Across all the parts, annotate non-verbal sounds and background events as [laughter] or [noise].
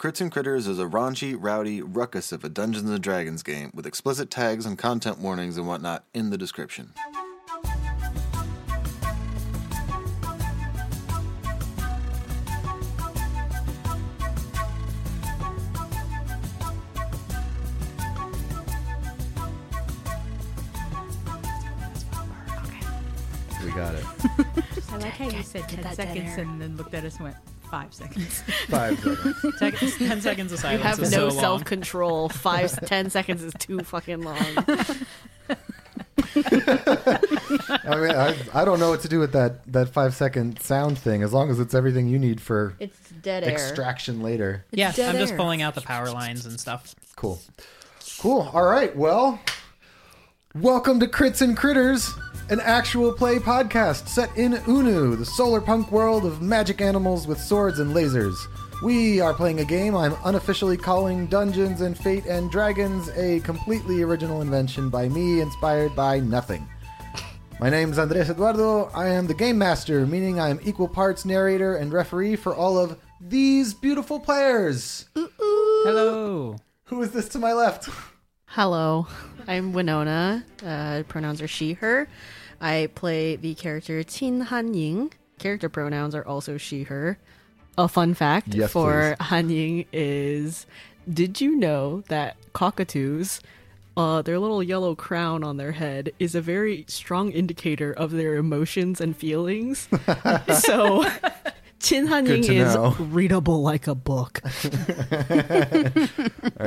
Crits and Critters is a raunchy, rowdy ruckus of a Dungeons and Dragons game with explicit tags and content warnings and whatnot in the description. We got it. [laughs] I like how you said 10 that dead seconds air. and then looked at us and went, five seconds. [laughs] Five seconds. Sec- Ten seconds of You silence have is no so long. self control. Five, [laughs] ten seconds is too fucking long. [laughs] I mean, I, I don't know what to do with that, that five second sound thing, as long as it's everything you need for It's dead air. extraction later. Yeah, dead I'm just air. pulling out the power lines and stuff. Cool. Cool. All right. Well, welcome to Crits and Critters, an actual play podcast set in Unu, the solar punk world of magic animals with swords and lasers. We are playing a game I'm unofficially calling Dungeons and Fate and Dragons, a completely original invention by me, inspired by nothing. My name's Andres Eduardo. I am the game master, meaning I am equal parts narrator and referee for all of these beautiful players. Hello. Who is this to my left? Hello, [laughs] I'm Winona. Uh, pronouns are she, her. I play the character Qin Han Ying. Character pronouns are also she, her. A fun fact Yes, for please. Han Ying is Did you know that cockatoos, uh, their little yellow crown on their head, is a very strong indicator of their emotions and feelings? [laughs] [laughs] so. Qin Han Good Ying to is know. [laughs] readable like a book. [laughs] All right,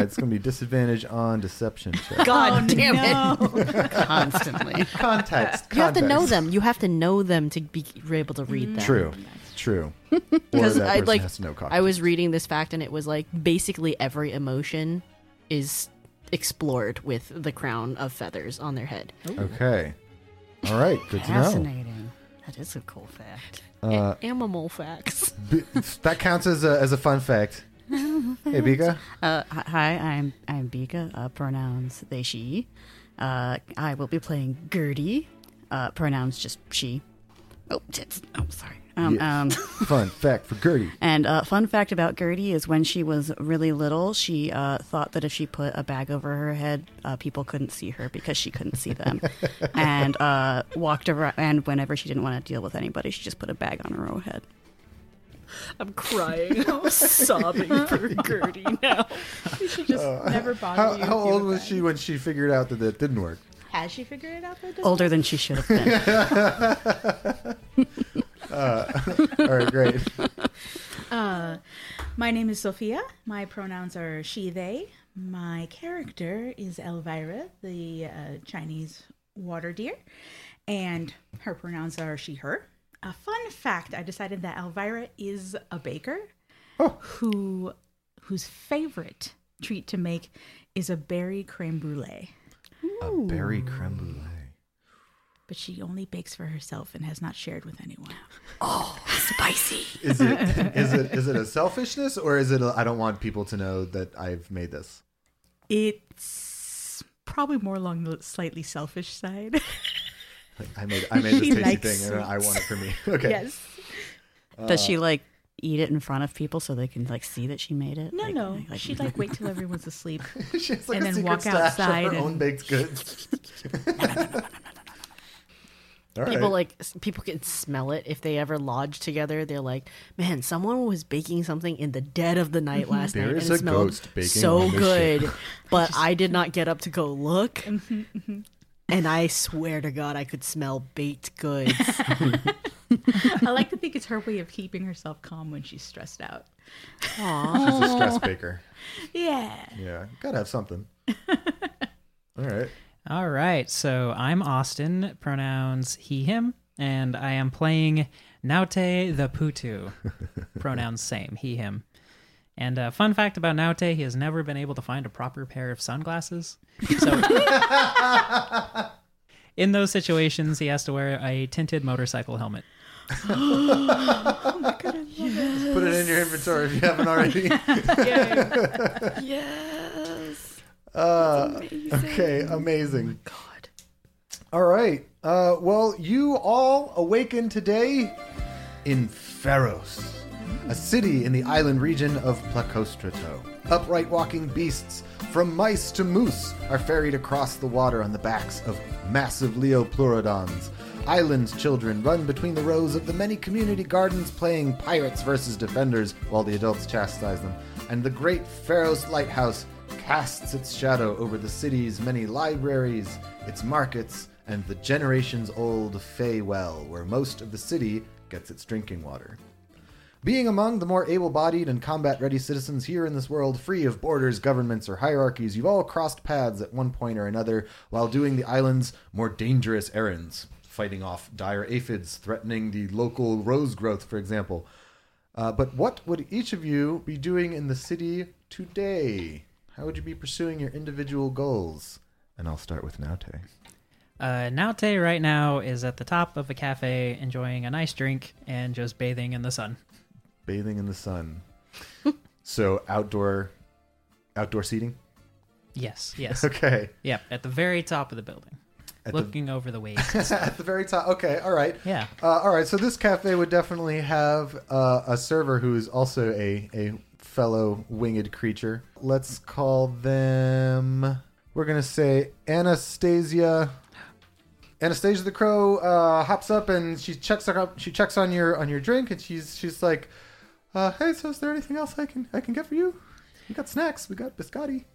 it's going to be disadvantage on deception check. [laughs] God Oh, damn no. it. Constantly. Context. You have to know context. them. You have to know them to be able to read mm. them. True. True. Or Because that I person like has to know I was reading this fact and it was like basically every emotion is explored with the crown of feathers on their head. Okay. All right. Good to know. Fascinating. That is a cool fact. Uh, A- animal facts. [laughs] b- that counts as a, as a fun fact. [laughs] Hey, Bika. Uh, hi- hi, I'm I'm Bika. Uh, pronouns they she. Uh, I will be playing Gertie. Uh, pronouns just she. Oh, tits. Oh, sorry. Um, Yeah. um, [laughs] Fun fact for Gertie. and uh, fun fact about Gertie is when she was really little, she uh, thought that if she put a bag over her head, uh, people couldn't see her because she couldn't see them, [laughs] and uh, walked around. And whenever she didn't want to deal with anybody, she just put a bag on her own head. I'm crying. I'm sobbing [laughs] for Gertie now. You should just never bother How, you how old was bag. she when she figured out that it didn't work? Has she figured it out? Older than she should have been. [laughs] All right, great. [laughs] Uh, my name is Sophia. My pronouns are she, they. My character is Elvira, the uh, Chinese water deer, and her pronouns are she, her. A fun fact I decided that Elvira is a baker who whose favorite treat to make is a berry creme brulee. A berry creme brulee. But she only bakes for herself and has not shared with anyone. [laughs] Oh, spicy. Is it [laughs] is it is it a selfishness or is it a, I don't want people to know that I've made this? It's probably more along the slightly selfish side. Like, I made I made [laughs] this She tasty likes thing and I want it for me. Okay. yes. Does she uh, like eat it in front of people so they can like see that she made it? No, Like- no. like- She'd like wait till everyone's asleep. she has like And a then walk outside of her own and- baked goods. All People right. like people can smell it if they ever lodge together. They're like, "Man, someone was baking something in the dead of the night mm-hmm. last There night, is and it smelled ghost baking so good." ship." [laughs] But I did not get up to go look, [laughs] mm-hmm, mm-hmm. and I swear to God, I could smell baked goods. [laughs] I like to think it's her way of keeping herself calm when she's stressed out. Aw. She's a stress baker. Yeah. Yeah, gotta have something. All right. All right, so I'm Austin, pronouns he, him, and I am playing Naute the Potoo, [laughs] pronouns same, he, him. And uh, fun fact about Naute, he has never been able to find a proper pair of sunglasses. So, [laughs] in those situations, he has to wear a tinted motorcycle helmet. [gasps] Put it in your inventory if you haven't already. [laughs] yes. Uh, okay, amazing. God. All right. Uh, well, you all awaken today in Pharos, a city in the island region of Placostrato. Upright walking beasts, from mice to moose, are ferried across the water on the backs of massive Liopleurodons. Island children run between the rows of the many community gardens playing pirates versus defenders while the adults chastise them. And the great Pharos Lighthouse casts its shadow over the city's many libraries, its markets, and the generations old Fay Well, where most of the city gets its drinking water. Being among the more able bodied and combat ready citizens here in this world, free of borders, governments, or hierarchies, you've all crossed paths at one point or another while doing the island's more dangerous errands, fighting off dire aphids threatening the local rose growth, for example. Uh, but what would each of you be doing in the city today? How would you be pursuing your individual goals? And I'll start with Naute. Uh, Naute right now is at the top of a cafe enjoying a nice drink and just bathing in the sun. Bathing in the sun. [laughs] so outdoor, outdoor seating. Yes, yes. [laughs] Okay. yep, at the very top of the building, At looking over the waves. [laughs] at the very top. Okay. All right. yeah. Uh, all right. So this cafe would definitely have uh, a server who is also a a fellow winged creature. Let's call them. We're gonna say Anastasia. Anastasia the crow uh, hops up and she checks up. She checks on your on your drink and she's she's like, uh, "Hey, so is there anything else I can I can get for you? We got snacks. We got biscotti.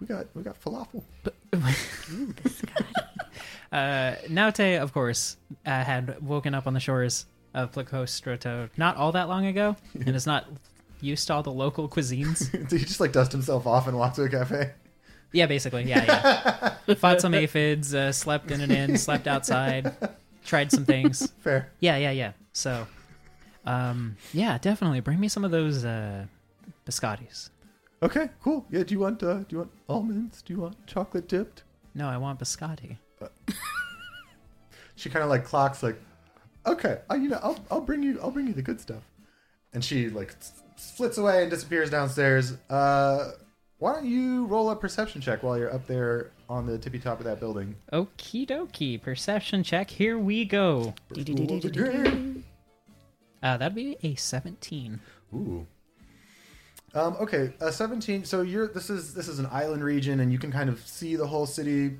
We got we got falafel. [laughs] Uh, Naute, of course, uh, had woken up on the shores of Placostroto not all that long ago, and is not used to all the local cuisines. [laughs] Did he just like dust himself off and walk to a cafe? Yeah, basically. Yeah, yeah. [laughs] Fought some aphids, uh, slept in an inn, slept outside, tried some things. Fair. Yeah, yeah, yeah. So, um, yeah, definitely bring me some of those uh, biscottis. Okay, cool. Yeah, do you want uh, do you want almonds? Do you want chocolate dipped? No, I want biscotti. [laughs] She kind of like clocks like, okay, uh, you know, I'll I'll bring you I'll bring you the good stuff, and she like flits away and disappears downstairs. Uh, why don't you roll a perception check while you're up there on the tippy top of that building? Okie dokie. Perception check. Here we go. Uh, that'd be a 17. Ooh. Um, okay, uh, seventeen. So you're this is this is an island region, and you can kind of see the whole city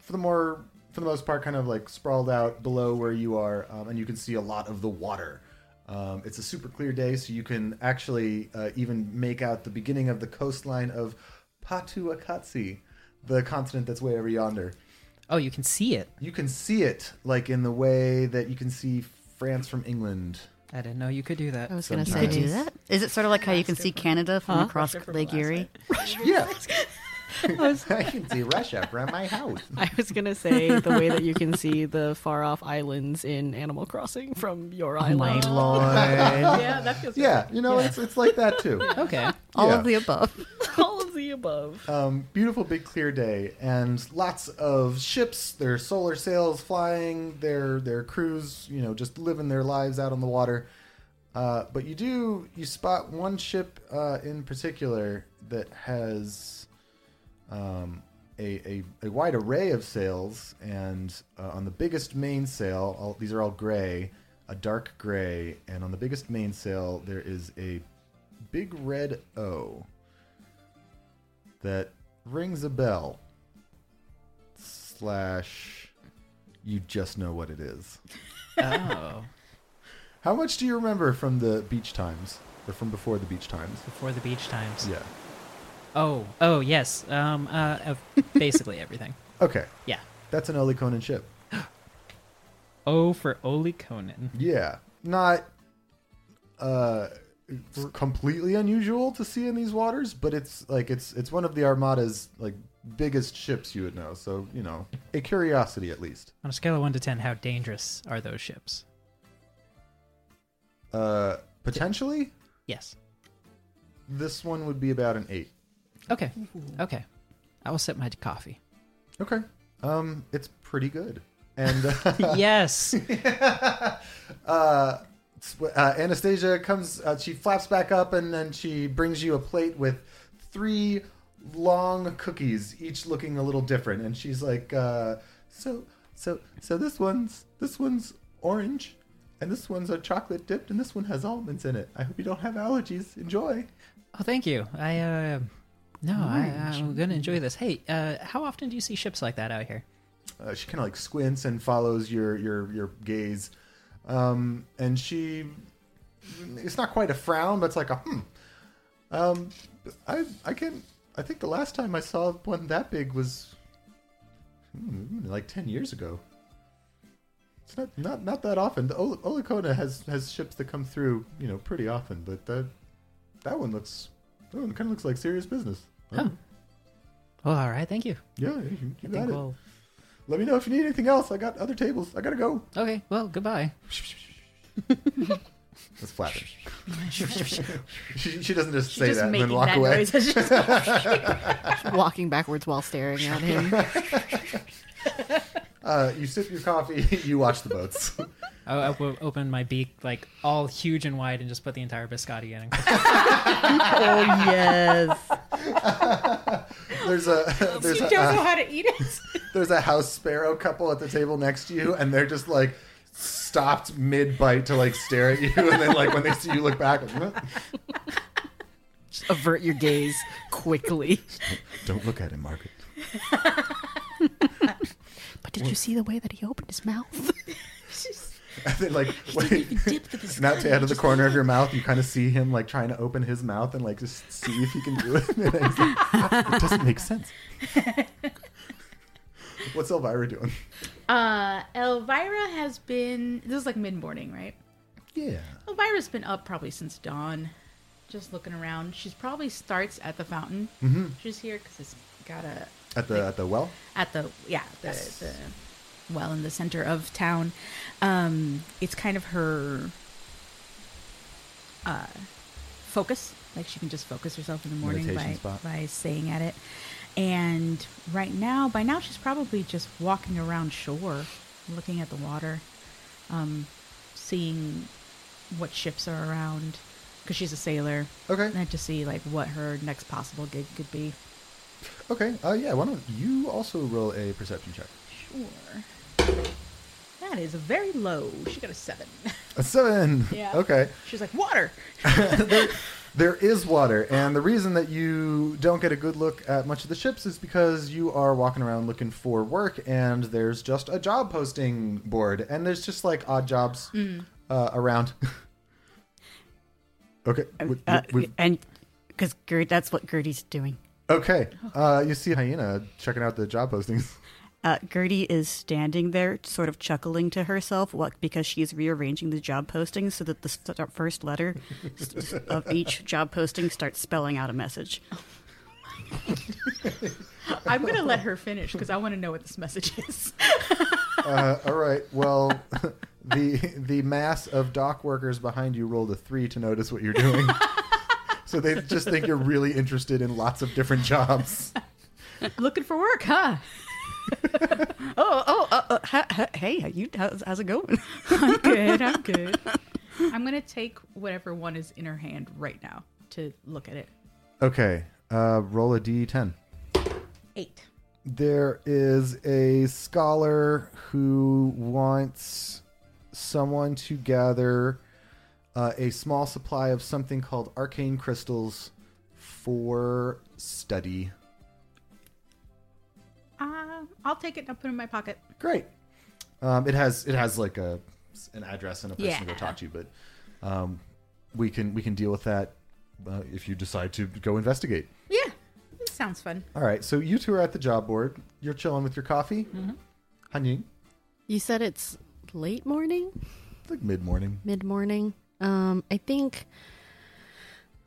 for the more for the most part, kind of like sprawled out below where you are, um, and you can see a lot of the water. Um, it's a super clear day, so you can actually uh, even make out the beginning of the coastline of Patuakatsi, the continent that's way over yonder. Oh, you can see it. You can see it like in the way that you can see France from England. I didn't know you could do that. I was gonna You say could do that? Is it sort of like how you can see Canada from Huh? across from Lake Erie? [laughs] Yeah, [laughs] I can see Russia from my house. I was gonna say the way that you can [laughs] see the far off islands in Animal Crossing from your Oh my island. lord. [laughs] yeah, that feels Yeah, you know, it's it's like that too. Okay. All Yeah. of the above. all of the above. Um, beautiful big clear day and lots of ships, their solar sails flying, their their crews, you know, just living their lives out on the water. Uh, but you do you spot one ship uh, in particular that has um, a, a, a wide array of sails, and uh, on the biggest mainsail, all, these are all gray, a dark gray, and on the biggest mainsail there is a big red O that rings a bell. Slash, you just know what it is. Oh. How much do you remember from the beach times, or from before the beach times? Before the beach times. Yeah. Oh. Oh, yes. Um. Uh. of [laughs] basically everything. Okay, Yeah. that's an Oliconan ship. [gasps] Oh, for Oliconan. Yeah, not uh completely unusual to see in these waters, but it's like it's it's one of the Armada's like biggest ships you would know. So you know, a curiosity at least. On a scale of one to ten, how dangerous are those ships? Uh, potentially, Yes. this one would be about an eight. Okay. Okay. I will sip my coffee. Okay. Um, it's pretty good. And [laughs] uh, [laughs] yes. [laughs] uh, uh, Anastasia comes. Uh, she flaps back up, and then she brings you a plate with three long cookies, each looking a little different. And she's like, uh, "So, so, so this one's this one's orange, and this one's a chocolate dipped, and this one has almonds in it. I hope you don't have allergies. Enjoy. Oh, thank you. I uh, no, I, I'm gonna enjoy this. Hey, uh, how often do you see ships like that out here? Uh, she kind of like squints and follows your your your gaze, um, and she it's not quite a frown, but it's like a hmm. Um, I I can I think the last time I saw one that big was hmm, like ten years ago. It's not not not that often. The Ol- Olicona has has ships that come through, you know, pretty often, but that that one looks that one kind of looks like serious business. Oh. Well, all right. Thank you. Yeah, you, you I got think it. we'll. Let me know if you need anything else. I got other tables. I gotta go. Okay. Well, goodbye. [laughs] That's flapping. she, [laughs] she doesn't just She's say just that and then walk that away. noise. [laughs] It's just- Walking backwards while staring at him. Uh, you sip your coffee. [laughs] You watch the boats. [laughs] I, I will open my beak like all huge and wide and just put the entire biscotti in. [laughs] Oh yes. There's a there's you a, don't uh, know how to eat it. there's a house sparrow couple at the table next to you, and they're just like stopped mid bite to like stare at you, and then like when they see you look back, like, "Huh? Just avert your gaze quickly. don't look at him, Margaret. But did you see the way that he opened his mouth? [laughs] And then like when he, [laughs] not to out of the corner of your mouth, you kind of see him like trying to open his mouth and like just see if he can do it. [laughs] And like, it doesn't make sense. What's Elvira doing? Uh, Elvira has been. This is like mid morning, right? Yeah. Elvira's been up probably since dawn, just looking around. She's probably starts at the fountain. Mm-hmm. She's here because it's got a At the at the well. at the yeah the, Yes. the well in the center of town. Um, it's kind of her uh, focus. Like she can just focus herself in the morning by spot. by staying at it. And right now, by now, she's probably just walking around shore, looking at the water, um, seeing what ships are around, because she's a sailor, Okay. and to see like what her next possible gig could be. Okay. Uh, yeah. Why don't you also roll a perception check? Sure. That is very low. She got a seven. A seven. [laughs] Yeah. Okay. She's like, water. [laughs] there, there is water, and the reason that you don't get a good look at much of the ships is because you are walking around looking for work, and there's just a job posting board, and there's just like odd jobs uh, around. [laughs] okay. Uh, we- we've- and because Gert, that's what Gertie's doing. Okay. Uh, you see Hyena checking out the job postings. [laughs] Uh, Gertie is standing there, sort of chuckling to herself, what because she's rearranging the job postings so that the st- first letter s- of each job posting starts spelling out a message. [laughs] I'm gonna let her finish because I want to know what this message is. [laughs] Uh, all right. Well, the the mass of dock workers behind you rolled a three to notice what you're doing. So they just think you're really interested in lots of different jobs. [laughs] Looking for work, huh? [laughs] Oh, oh, uh, uh, ha, ha, hey, how you, how's, how's it going? [laughs] I'm good. I'm good. I'm gonna take whatever one is in her hand right now to look at it. Okay. Uh, roll a d10. Eight. There is a scholar who wants someone to gather uh, a small supply of something called arcane crystals for study. Uh, I'll take it I'll put it in my pocket. Great. Um, it has it has like a an address and a person to go talk to, but um, we can we can deal with that uh, if you decide to go investigate. Yeah, this sounds fun. All right. So you two are at the job board. You're chilling with your coffee. Mm-hmm. Hanying, You said it's late morning, It's like mid morning. mid morning. Um, I think.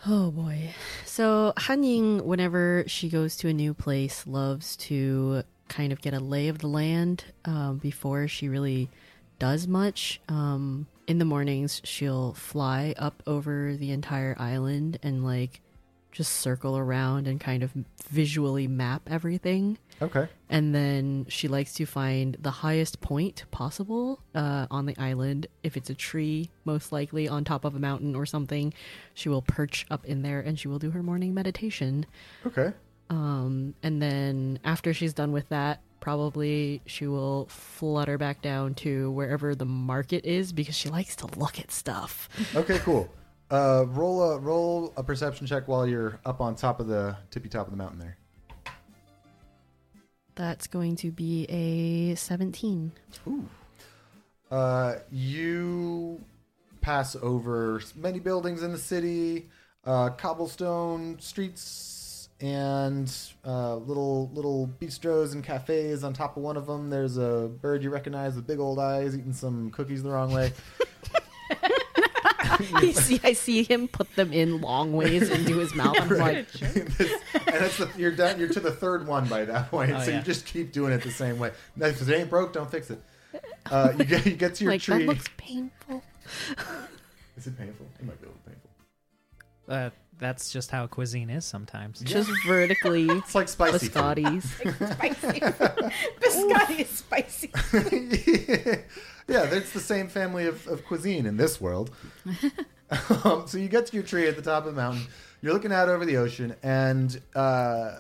Oh boy. So Hanying, whenever she goes to a new place, loves to kind of get a lay of the land um, before she really does much. Um, in the mornings, she'll fly up over the entire island and like just circle around and kind of visually map everything. Okay. And then she likes to find the highest point possible uh, on the island. If it's a tree, most likely on top of a mountain or something, she will perch up in there and she will do her morning meditation. Okay. Um, and then after she's done with that, probably she will flutter back down to wherever the market is because she likes to look at stuff. Okay, cool. Uh, roll a roll a perception check while you're up on top of the tippy top of the mountain there. That's going to be a 17. Uh, you pass over many buildings in the city, uh, cobblestone streets, and uh, little little bistros and cafes. On top of one of them, there's a bird you recognize with big old eyes, eating some cookies the wrong way. [laughs] You see, I see him put them in long ways into his mouth. I'm [laughs] like, [laughs] This- and that's the, you're done. You're to the third one by that point, Oh, so yeah. you just keep doing it the same way. Now, If it ain't broke, don't fix it. Uh, you get you get to your like tree. that looks painful. [laughs] Is it painful? It might be a little painful. Uh, that's just how cuisine is sometimes. Just vertically [laughs] It's like spicy. food. biscottis. [laughs] Spicy. Biscotti is spicy. yeah, it's the same family of, of cuisine in this world. um, so you get to your tree at the top of the mountain. You're looking out over the ocean, and uh,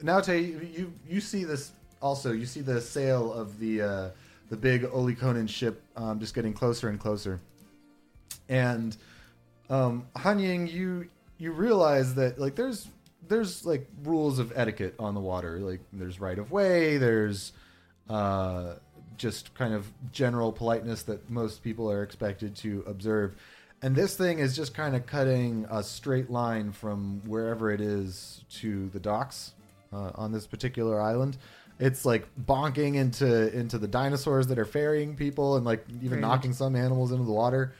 now, Tay, you, you you see this also. You see the sail of the uh, the big Oliconan ship um, just getting closer and closer. And um, Han Ying, you you realize that like there's there's like rules of etiquette on the water. Like there's right of way. There's uh, just kind of general politeness that most people are expected to observe. And this thing is just kind of cutting a straight line from wherever it is to the docks uh, on this particular island. It's like bonking into into the dinosaurs that are ferrying people, and like even knocking some animals into the water.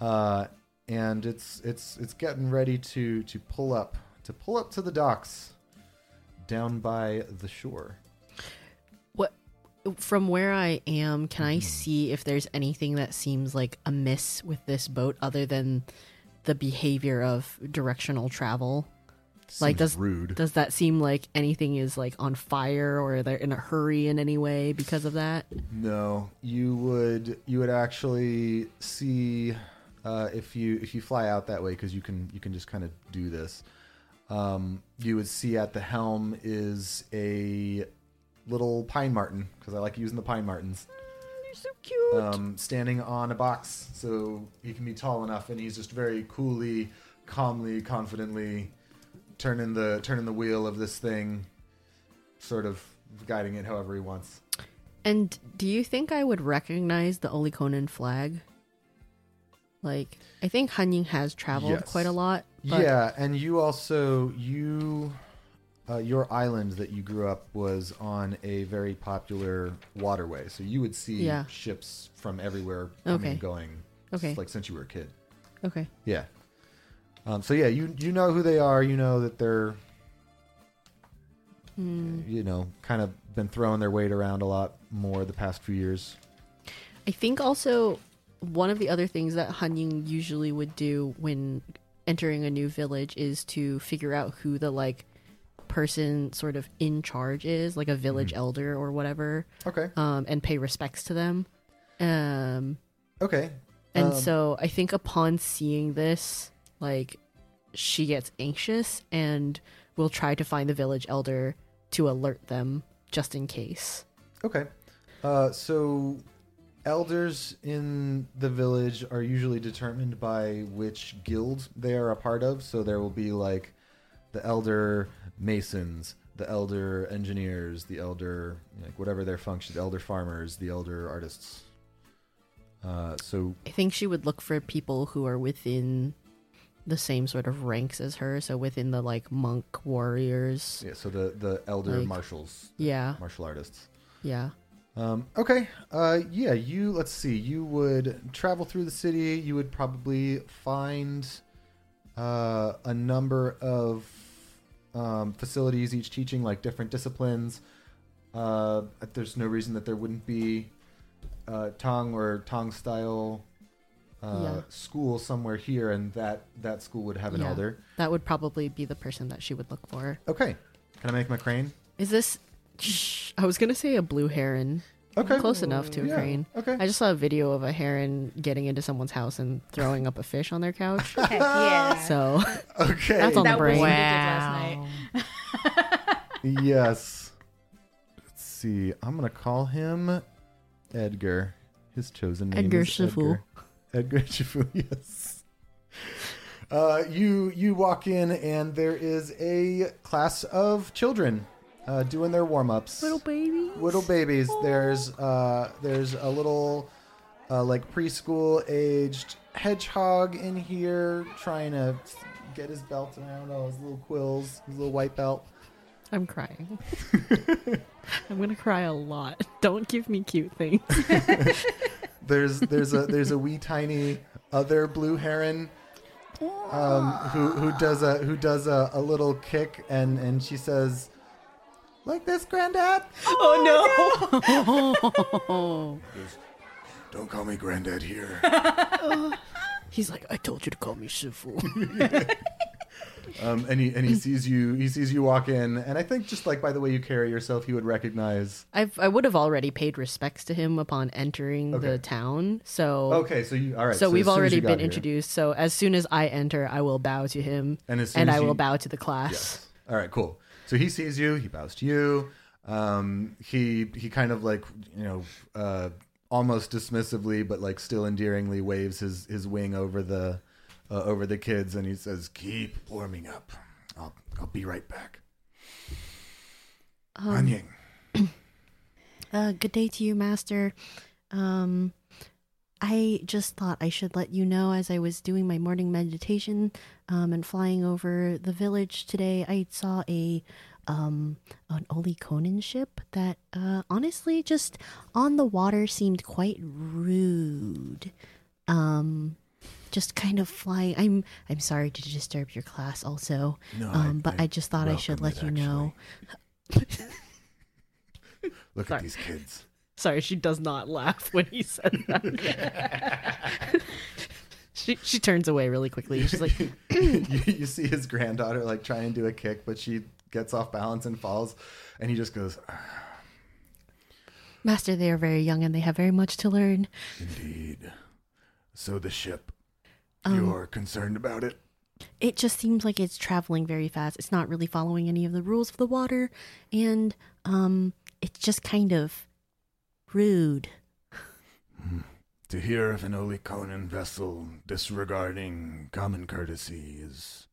Uh, and it's it's it's getting ready to to pull up to pull up to the docks down by the shore. From where I am, can I see if there's anything that seems like amiss with this boat other than the behavior of directional travel? like Seems does rude. does that seem like anything is like on fire or they're in a hurry in any way because of that? No, you would you would actually see uh, if you if you fly out that way because you can you can just kind of do this. Um, you would see at the helm is a little pine marten because I like using the pine martens. You're so cute. um, standing on a box, so he can be tall enough, and he's just very coolly, calmly, confidently turning the turning the wheel of this thing, sort of guiding it however he wants. and do you think I would recognize the Oliconan flag? Like, I think Hanying has traveled Yes. quite a lot. But yeah, and you also you. Uh, your island that you grew up was on a very popular waterway, so you would see Yeah. ships from everywhere coming Okay. and going. Okay. like since you were a kid. Okay. Yeah. Um, so yeah, you you know who they are. You know that they're you know kind of been throwing their weight around a lot more the past few years. I think also one of the other things that Hanying usually would do when entering a new village is to figure out who the like person sort of in charge is, like a village elder or whatever, Okay. um, and pay respects to them. Um, Okay. and Um, so I think upon seeing this, like she gets anxious and will try to find the village elder to alert them just in case. Okay. Uh, so elders in the village are usually determined by which guild they are a part of. So there will be like the elder masons, the elder engineers, the elder like whatever their function, the elder farmers, the elder artists. Uh, so I think she would look for people who are within the same sort of ranks as her, so within the like monk warriors. yeah, so the the elder Like- marshals, Yeah, martial artists. yeah. Um, okay. Uh, yeah, you, let's see, you would travel through the city. You would probably find uh, a number of um, facilities, each teaching like different disciplines. Uh, there's no reason that there wouldn't be uh, Tong or Tong style uh, Yeah. school somewhere here, and that, that school would have an Yeah. elder. That would probably be the person that she would look for. Okay. Can I make my crane? Is this? Shh, I was gonna say a blue heron. Okay. Close enough to a Yeah, crane. Okay. I just saw a video of a heron getting into someone's house and throwing up a fish on their couch. [laughs] Heck yeah. So okay. That's on the that was brain. what we last night. yes. Let's see. I'm gonna call him Edgar. His chosen name Edgar is Shifu. Edgar. Edgar [laughs] Shifu. Yes. Uh, you you walk in and there is a class of children uh, doing their warm ups. Little baby. little babies. There's uh, there's a little uh, like preschool aged hedgehog in here trying to get his belt around all his little quills, his little white belt. I'm crying. [laughs] I'm gonna cry a lot. [laughs] Don't give me cute things. [laughs] There's there's a there's a wee tiny other blue heron um, who who does a who does a, a little kick and and she says like this granddad Oh no! [laughs] don't call me granddad here [laughs] [laughs] He's like, I told you to call me Shifu. um, and he and he sees you he sees you walk in and I think just like by the way you carry yourself he would recognize I've, I would have already paid respects to him upon entering Okay. the town. So, okay so you all right so, as we've already been here- introduced. So as soon as I enter, I will bow to him, and as soon and as I you- will bow to the class. Yes. All right, cool. So he sees you, he bows to you. Um, he he kind of like you know uh, almost dismissively, but like still endearingly waves his his wing over the uh, over the kids, and he says, "Keep warming up. I'll I'll be right back." Um, Anying. [clears throat] Uh, good day to you, Master. Um, I just thought I should let you know as I was doing my morning meditation um, and flying over the village today, I saw a um, an Oliconan ship that uh, honestly just on the water seemed quite rude. Um, just kind of flying. I'm I'm sorry to disturb your class, also. No, I- um, but I, I just thought I should let it, you know. [laughs] Look Sorry. at these kids. Sorry, she does not laugh when he said that. [laughs] she she turns away really quickly. She's like, [laughs] [clears throat] you, you see his granddaughter like try and do a kick, but she gets off balance and falls, and he just goes, "Master, they are very young and they have very much to learn." "Indeed." So the ship, Um, you're concerned about it? It just seems like it's traveling very fast. It's not really following any of the rules of the water, and um, it's just kind of rude. [laughs] To hear of an Oliconan vessel disregarding common courtesy is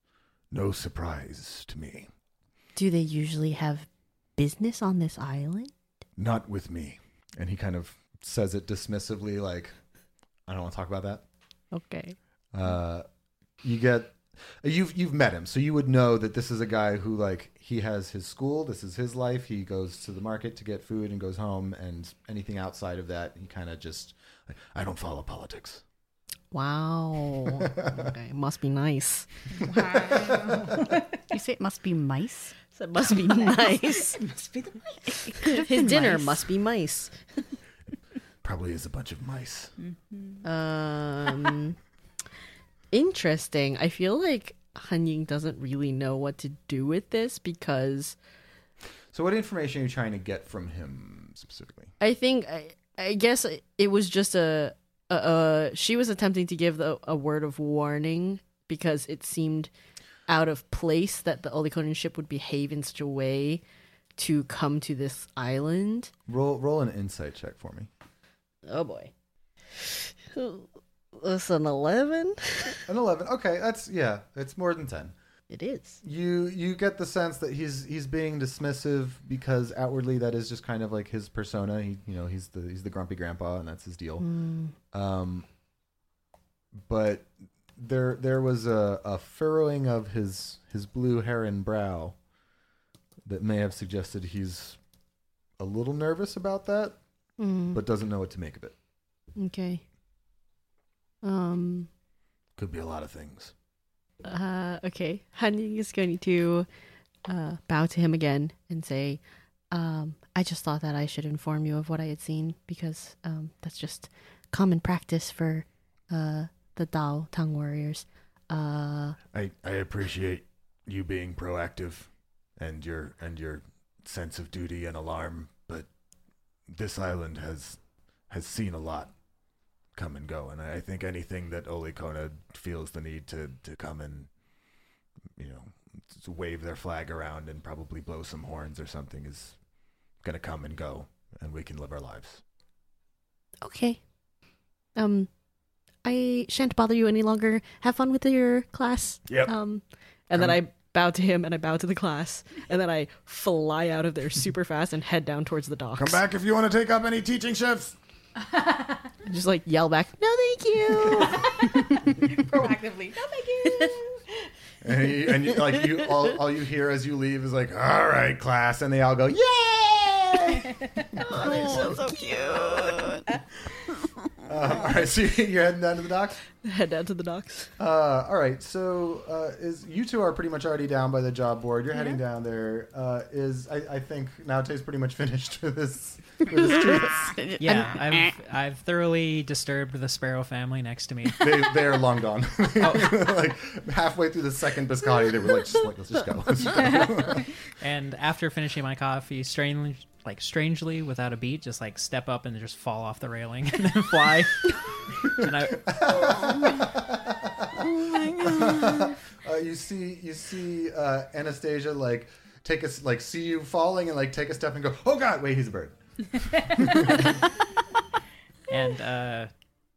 no surprise to me. Do they usually have business on this island? Not with me. And he kind of says it dismissively, like, I don't want to talk about that. Okay. Uh, you get you've you've met him, so you would know that this is a guy who like he has his school. This is his life. He goes to the market to get food and goes home, and anything outside of that, he kind of just. I don't follow politics. Wow. [laughs] okay. It must be nice. [laughs] You say it must be mice? So it must be [laughs] nice. Must be the mice. His dinner mice. must be mice. Probably is a bunch of mice. Um, interesting. I feel like Han Ying doesn't really know what to do with this because So, what information are you trying to get from him specifically? I think I, I guess it was just a, a, a she was attempting to give the, a word of warning because it seemed out of place that the Oliconian ship would behave in such a way to come to this island. Roll roll an insight check for me. Oh boy. That's an 11? An eleven. Okay, that's yeah. It's more than ten. It is. You you get the sense that he's he's being dismissive because outwardly that is just kind of like his persona. He you know he's the he's the grumpy grandpa and that's his deal. Um, but there there was a, a furrowing of his his blue heron brow that may have suggested he's a little nervous about that, Mm, but doesn't know what to make of it. okay. Um. Could be a lot of things. Uh. Okay. Ying is going to uh bow to him again and say, um, I just thought that I should inform you of what I had seen because um that's just common practice for uh the Dao tongue warriors. Uh. I, I appreciate you being proactive and your and your sense of duty and alarm, but this island has has seen a lot come and go, and I think anything that Olicona feels the need to to come and you know to wave their flag around and probably blow some horns or something is gonna come and go, and we can live our lives. Okay. Um, I shan't bother you any longer. Have fun with your class. Yep. Um, and then I bow to him and I bow to the class, and then I fly out of there super fast and head down towards the docks. Come back if you want to take up any teaching shifts. And [laughs] just like yell back, no, thank you. [laughs] Proactively. No, thank you. [laughs] And, you, and you, like you, all, all you hear as you leave is like, "All right, class," and they all go, "Yay!" Oh, so, so cute. Uh, all right, [laughs] so you're heading down to the docks. head down to the docks. Uh, all right, so uh, is you two are pretty much already down by the job board. You're heading down there. Uh, is I, I think Naute's pretty much [laughs] finished with this with [laughs] the streets. Yeah, I've I've thoroughly disturbed the sparrow family next to me. they they are long gone. like halfway through the second biscotti, they were like, just like let's just go. Let's just go. And after finishing my coffee, strangely, like strangely, without a beat, just like step up and just fall off the railing [laughs] and then fly. [laughs] and I, [laughs] uh, you see you see uh, Anastasia like take us like see you falling and like take a step and go, oh god, wait, he's a bird. and uh,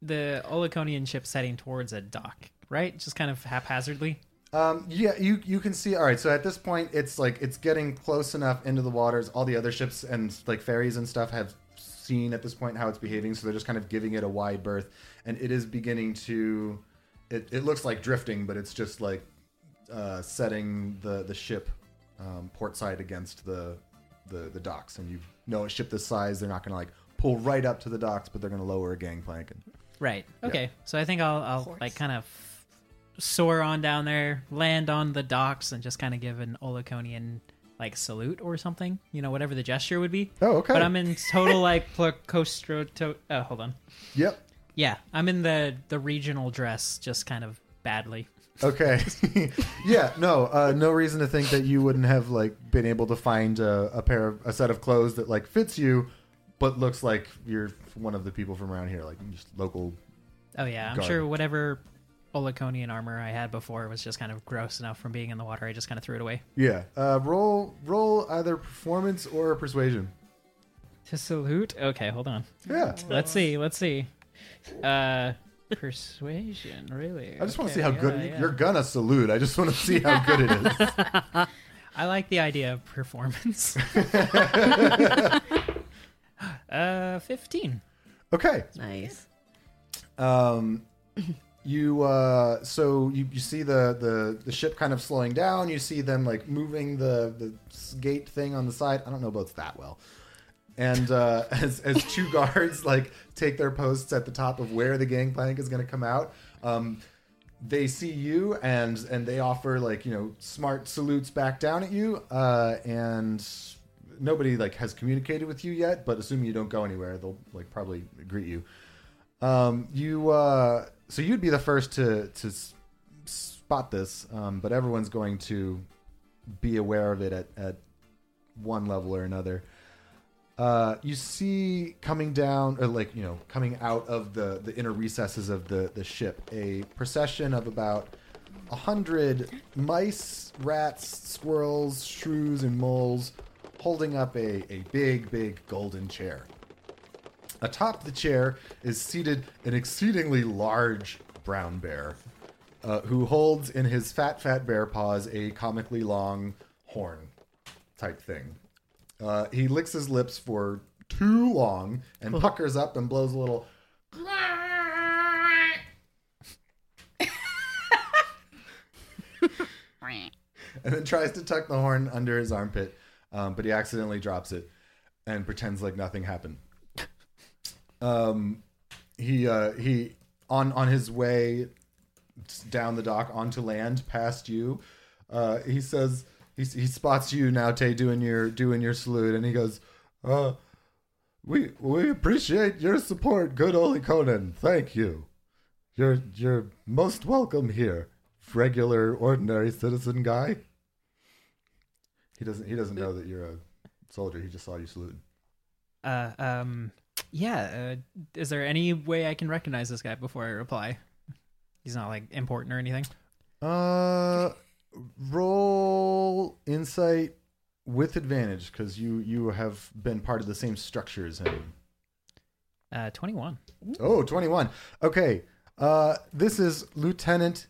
the Oliconian ship's heading towards a dock, right? Just kind of haphazardly. Um, yeah, you you can see. All right, so at this point, it's like it's getting close enough into the waters. All the other ships and like ferries and stuff have seen at this point how it's behaving, so they're just kind of giving it a wide berth, and it is beginning to. It, it looks like drifting, but it's just like uh, setting the the ship um, port side against the, the the docks, and you know a ship this size, they're not going to like pull right up to the docks, but they're going to lower a gangplank. And, Right. Okay. So I think I'll I'll like kind of soar on down there, land on the docks, and just kind of give an Oliconian like salute or something. You know, whatever the gesture would be. oh, okay. But I'm in total like [laughs] placostro. To- uh, hold on. yep. Yeah, I'm in the the regional dress, just kind of badly. Okay. [laughs] [laughs] yeah. No. Uh, no reason to think that you wouldn't have like been able to find a, a pair of a set of clothes that like fits you, but looks like you're one of the people from around here, like just local. Oh yeah, I'm Guard. sure whatever Oliconian armor I had before was just kind of gross enough from being in the water. I just kind of threw it away. Yeah. Uh, roll roll either performance or persuasion. To salute. Okay, hold on. Yeah. Let's see. Let's see. Uh, persuasion. Really? I just want to Okay, see how good yeah, yeah. you're gonna salute. I just want to see how good it is. [laughs] I like the idea of performance. [laughs] uh, fifteen. Okay. Nice. Um, you uh, so you, you see the, the the ship kind of slowing down. You see them like moving the the gate thing on the side. I don't know boats that well. And uh, [laughs] as as two [laughs] guards like take their posts at the top of where the gangplank is going to come out, um, they see you and and they offer like you know smart salutes back down at you. Uh, and nobody like has communicated with you yet, but assuming you don't go anywhere, they'll like probably greet you. Um, you uh, so you'd be the first to to spot this, um, but everyone's going to be aware of it at, at one level or another. Uh, you see coming down, or like you know, coming out of the the inner recesses of the the ship, a procession of about a hundred mice, rats, squirrels, shrews, and moles, holding up a a big, big golden chair. Atop the chair is seated an exceedingly large brown bear, uh, who holds in his fat, fat bear paws a comically long horn type thing. Uh, he licks his lips for too long and puckers up and blows a little. [laughs] and then tries to tuck the horn under his armpit, um, but he accidentally drops it and pretends like nothing happened. Um, he uh, he on on his way down the dock onto land past you. Uh, he says he, he spots you now, Tay, doing your doing your salute, and he goes, uh, "We we appreciate your support, good Oliconan. Thank you. You're you're most welcome here, regular ordinary citizen guy." He doesn't he doesn't know that you're a soldier. He just saw you saluting. Uh, um, yeah. Uh, is there any way I can recognize this guy before I reply? He's not like important or anything. Uh, roll insight with advantage because you you have been part of the same structure as him. Uh, 21. Oh, 21. Okay. Uh, this is Lieutenant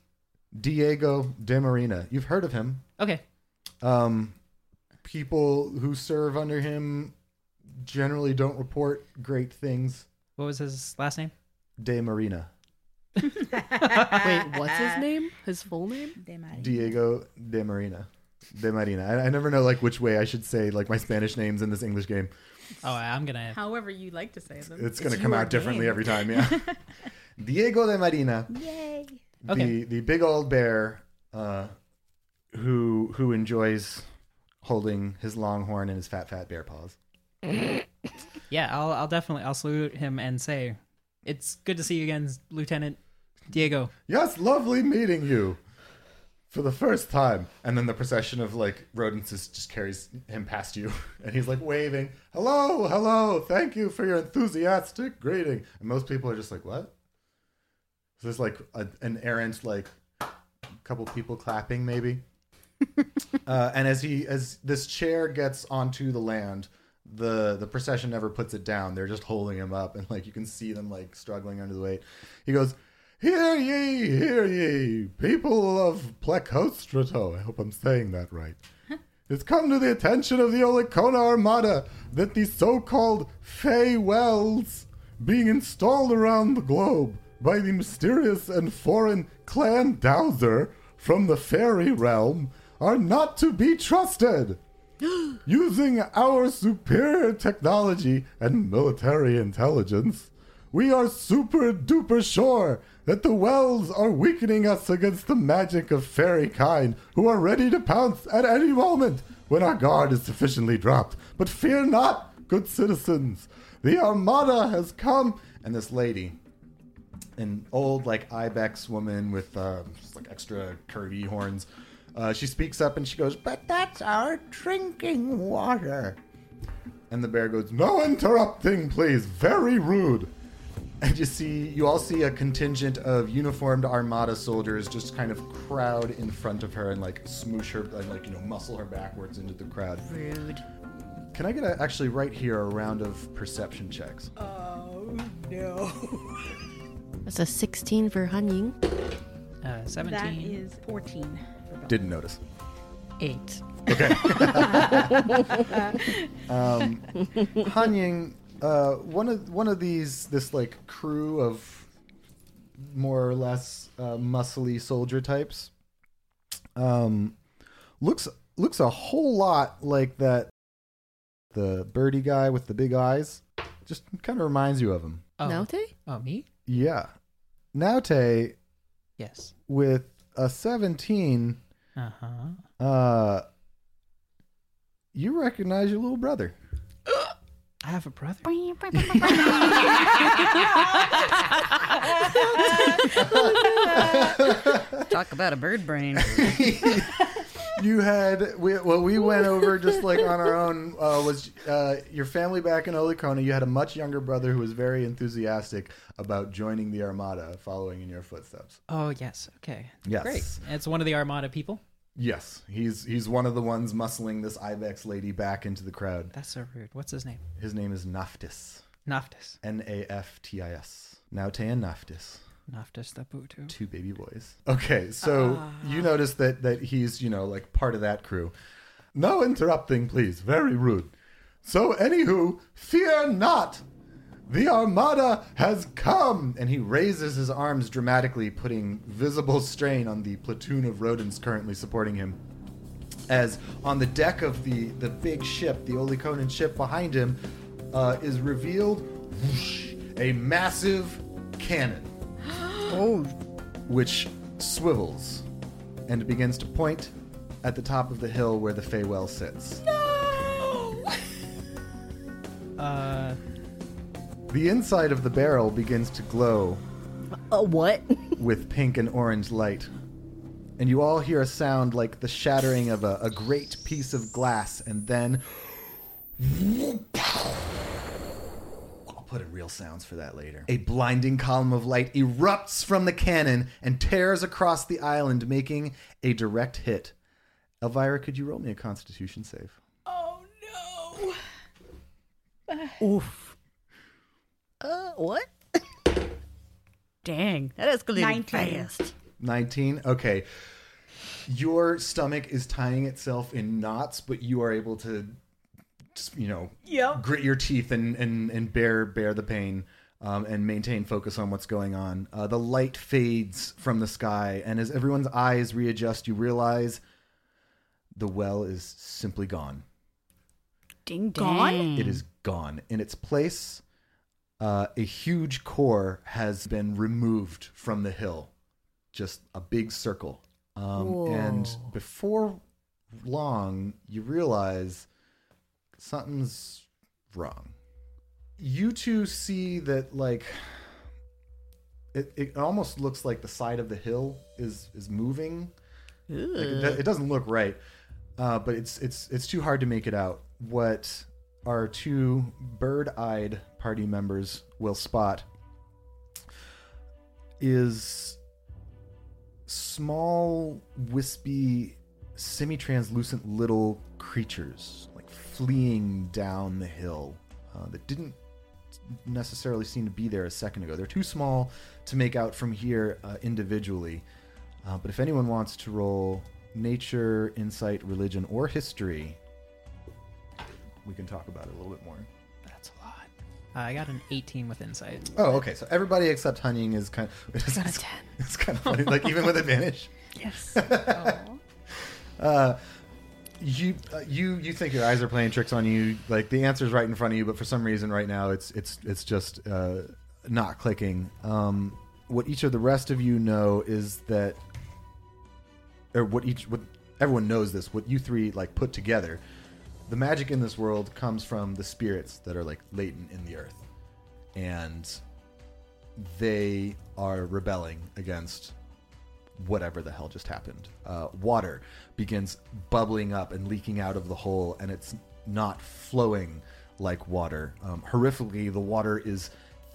Diego De Marina. You've heard of him. Okay. Um, people who serve under him generally don't report great things. What was his last name? De Marina. [laughs] Wait, what's his [laughs] name? His full name? They might. Diego De Marina. De Marina. I, I never know like which way I should say like my Spanish names in this English game. Oh, I'm gonna. However you like to say them. It's going to come your out differently every time. [laughs] Yeah. Diego De Marina. Yay. the Okay. the big old bear uh, who who enjoys holding his long horn in his fat fat bear paws. [laughs] Yeah, I'll I'll definitely I'll salute him and say, "It's good to see you again, Lieutenant Diego." Yes, lovely meeting you for the first time. And then the procession of like rodents just just carries him past you, [laughs] and he's like waving, "Hello, hello, thank you for your enthusiastic greeting." And most people are just like, "What?" So there's like a, an errant like a couple people clapping maybe. [laughs] uh, and as he as this chair gets onto the land, the the procession never puts it down. They're just holding him up, and like you can see them like struggling under the weight. He goes, "Hear ye, hear ye, people of Plecostrato." I hope I'm saying that right. [laughs] It's come to the attention of the Olicona Armada that the so-called Fey Wells being installed around the globe by the mysterious and foreign clan Dowser from the fairy realm are not to be trusted. [gasps] Using our superior technology and military intelligence, we are super duper sure that the wells are weakening us against the magic of fairy kind, who are ready to pounce at any moment when our guard is sufficiently dropped. But fear not, good citizens. The Armada has come. And this lady, an old like ibex woman with uh, like extra curvy horns. Uh, she speaks up and she goes, "But that's our drinking water." And the bear goes, "No interrupting, please. Very rude." And you see, you all see a contingent of uniformed Armada soldiers just kind of crowd in front of her and like smoosh her and like you know muscle her backwards into the crowd. Rude. Can I get a, actually right here a round of perception checks? Oh no. That's a 16 for Han Ying. Uh, Seventeen. is 14. For Belle. Didn't notice. Eight. [laughs] um, Hanying, uh, one of one of these this like crew of more or less uh, muscly soldier types um, looks looks a whole lot like that the birdie guy with the big eyes. Just kind of reminds you of him. Oh, Naute? oh, me? Yeah. Naute Yes. with a 17 Uh huh. uh you recognize your little brother. I have a brother. [laughs] Talk about a bird brain. [laughs] you had we, well we went over just like on our own [laughs] uh, was uh, your family back in Olicona you had a much younger brother who was very enthusiastic about joining the armada following in your footsteps Oh yes. Okay. Yes. Great. It's one of the Armada people. yes he's he's one of the ones muscling this ibex lady back into the crowd That's so rude. What's his name? his name is Naftis Naftis. N-A-F-T-I-S Naute and Naftis Naftis the Potoo. two baby boys. Okay, so you notice that that he's you know like part of that crew. No interrupting, please. Very rude. So, anywho, fear not. The armada has come, and he raises his arms dramatically, putting visible strain on the platoon of rodents currently supporting him. As on the deck of the the big ship, the Oliconan ship behind him, uh, is revealed whoosh, a massive cannon oh, which swivels and begins to point at the top of the hill where the Feywell sits. [laughs] Uh, The inside of the barrel begins to glow A what? [laughs] with pink and orange light. And you all hear a sound like the shattering of a, a great piece of glass, and then. [gasps] [laughs] put in real sounds for that later. A blinding column of light erupts from the cannon and tears across the island, making a direct hit. Elvira, could you roll me a Constitution save? Oh no! [sighs] Oof. Uh, what? [laughs] Dang, that escalated 19. fast. Nineteen. Okay. Your stomach is tying itself in knots, but you are able to just, you know, Yep. grit your teeth and and and bear bear the pain. Um, and maintain focus on what's going on. Uh, the light fades from the sky, and as everyone's eyes readjust, you realize the well is simply gone. Ding Gone? It is gone. In its place, uh, a huge core has been removed from the hill, just a big circle. Um, and before long, you realize something's wrong. You two see that, like, it, it almost looks like the side of the hill is is moving. Like, it, it doesn't look right, uh, but it's it's it's too hard to make it out. What our two bird-eyed party members will spot is small, wispy, semi-translucent little creatures fleeing down the hill uh, that didn't necessarily seem to be there a second ago. They're too small to make out from here uh, individually. Uh, but if anyone wants to roll nature, insight, religion, or history, we can talk about it a little bit more. That's a lot. Uh, I got an 18 with insight. Oh, okay. So everybody except Hanying is kind of. [laughs] It's, got a it's- 10. It's kind of funny, like even with advantage. [laughs] Yes. [laughs] Uh, you uh, you you think your eyes are playing tricks on you? Like the answer's right in front of you, but for some reason right now it's it's it's just uh, not clicking. Um, what each of the rest of you know is that, or what each what everyone knows this. What you three like put together, the magic in this world comes from the spirits that are like latent in the earth, and they are rebelling against whatever the hell just happened. Uh, water begins bubbling up and leaking out of the hole, and it's not flowing like water. Um, horrifically, the water is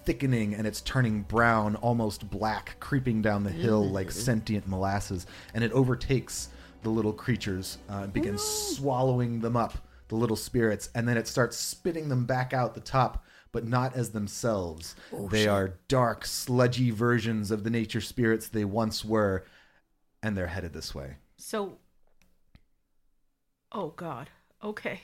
thickening and it's turning brown, almost black, creeping down the hill like sentient molasses, and it overtakes the little creatures uh, and begins swallowing them up, the little spirits, and then it starts spitting them back out the top. But not as themselves. they are dark, sludgy versions of the nature spirits they once were, and they're headed this way. So. Oh God. Okay.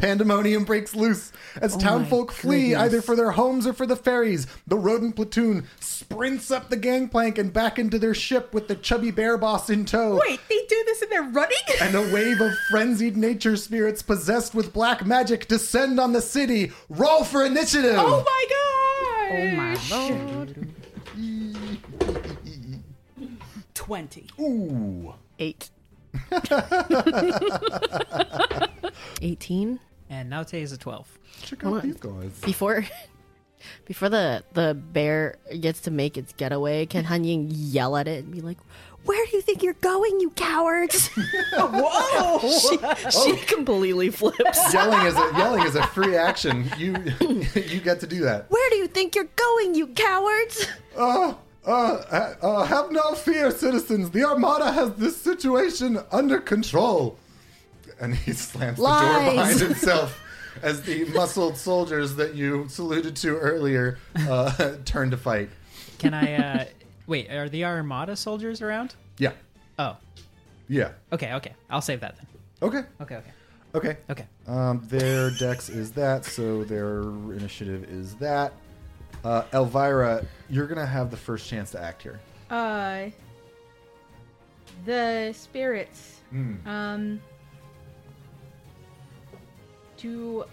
Pandemonium breaks loose as oh townfolk flee either for their homes or for the ferries. The rodent platoon sprints up the gangplank and back into their ship with the chubby bear boss in tow. Wait, they do this and they're running? [laughs] And a wave of frenzied nature spirits possessed with black magic descend on the city. Roll for initiative! oh my God! Oh my lord. Twenty. Ooh. Eight. [laughs] 18. And now Naute is a 12. Check out these guys. Before [laughs] before the the bear gets to make its getaway, can Han Ying yell at it and be like, "Where do you think you're going, you cowards?" [laughs] Whoa! she, she completely flips. yelling is a yelling is a free action. You you get to do that. Where do you think you're going, you cowards? Uh, uh, uh, have no fear, citizens. The Armada has this situation under control. And he [laughs] slams the door behind [laughs] himself as the muscled soldiers that you saluted to earlier uh, [laughs] turn to fight. Can I, uh, wait, are the Armada soldiers around? Yeah. Oh, Yeah. okay, okay. I'll save that then. Okay. Okay, okay. Okay. Okay. Um, their dex is that, so their initiative is that. Uh, Elvira, you're gonna have the first chance to act here. Uh, the spirits. Hmm. Um, do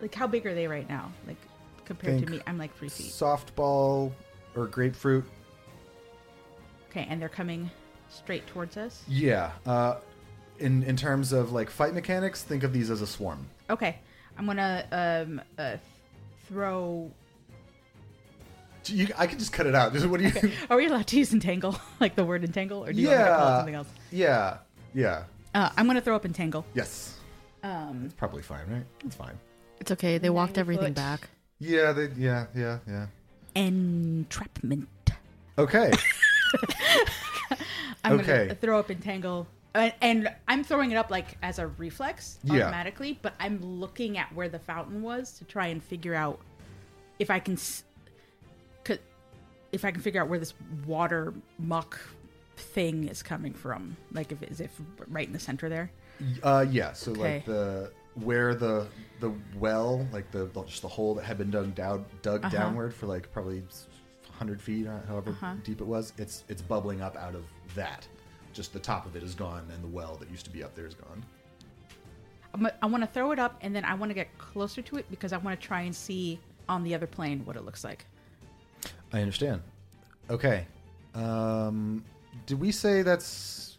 like how big are they right now? Like compared Think to me, I'm like three feet. Softball or grapefruit. Okay, and they're coming straight towards us. Yeah. Uh, in in terms of like fight mechanics, think of these as a swarm. Okay, I'm gonna um uh throw. You, I can just cut it out. Just [laughs] what do you? Are we allowed to use entangle, [laughs] like the word entangle, or do you want to call it something else? Yeah. Yeah. Uh, I'm gonna throw up entangle. Yes. Um, Probably fine, right? It's fine. It's okay. They walked everything foot. back. Yeah. They, yeah. Yeah. Yeah. entrapment. Okay. [laughs] I'm Okay. gonna throw up entangle and, and I'm throwing it up like as a reflex Yeah. automatically, but I'm looking at where the fountain was to try and figure out if I can, if I can figure out where this water muck thing is coming from. Like if is if right in the center there. Uh, yeah. So Okay. like the where the the well, like the the- just the hole that had been dug down, dug Uh-huh. downward for like probably hundred feet, uh, however Uh-huh. deep it was. It's it's bubbling up out of that. Just the top of it is gone, and the well that used to be up there is gone. I'm, I want to throw it up, and then I want to get closer to it because I want to try and see on the other plane what it looks like. I understand. Okay. Um, did we say that's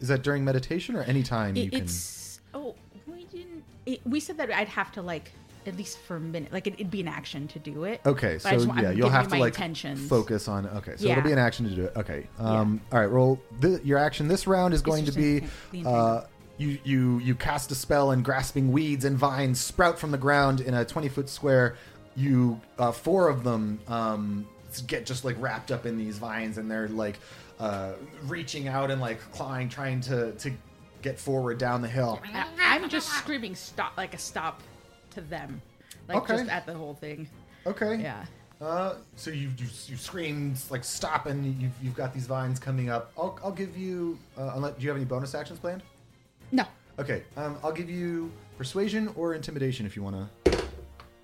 is that during meditation or any time you It, can? it's oh we didn't. It, we said that I'd have to like at least for a minute, like it, it'd be an action to do it. Okay, But so just yeah, I'm you'll have you to like intentions. focus on. Okay, so Yeah. it'll be an action to do it. Okay, um, all right. Roll your action. This round is going to be uh, you you you cast a spell and grasping weeds and vines sprout from the ground in a twenty foot square. You uh, four of them um, get just like wrapped up in these vines and they're like uh, reaching out and like clawing, trying to to get forward down the hill. I'm just screaming stop, like a stop to them, like Okay. just at the whole thing. Okay. Yeah. Uh, so you, you you scream like stop and you've, you've got these vines coming up. I'll, I'll give you. Uh, unless, do you have any bonus actions planned? No. Okay. Um, I'll give you persuasion or intimidation if you want to.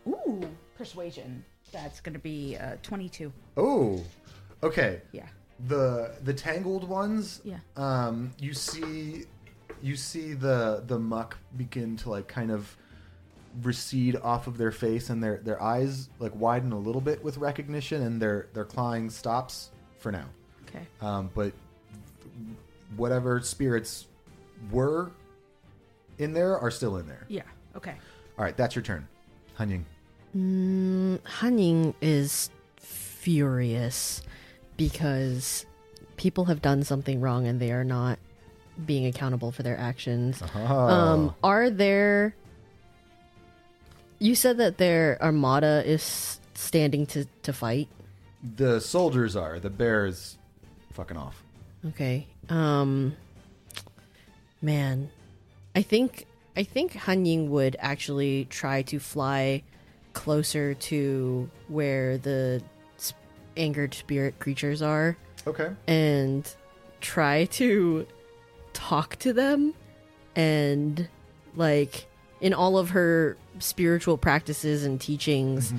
Ooh, persuasion. That's gonna be uh, 22. Oh. Okay. Yeah. The the tangled ones. Yeah. Um, you see, you see the the muck begin to like kind of recede off of their face and their their eyes like widen a little bit with recognition and their their clawing stops for now. Okay. um, but whatever spirits were in there are still in there. Yeah. Okay. All right, that's your turn, Hanying. Mm, Hanying is furious because people have done something wrong and they are not being accountable for their actions. Um, are there? You said that their armada is standing to to fight. the soldiers are the bears, fucking off. Okay. Um man, I think I think Hanying would actually try to fly closer to where the sp- angered spirit creatures are Okay. and try to talk to them and like in all of her spiritual practices and teachings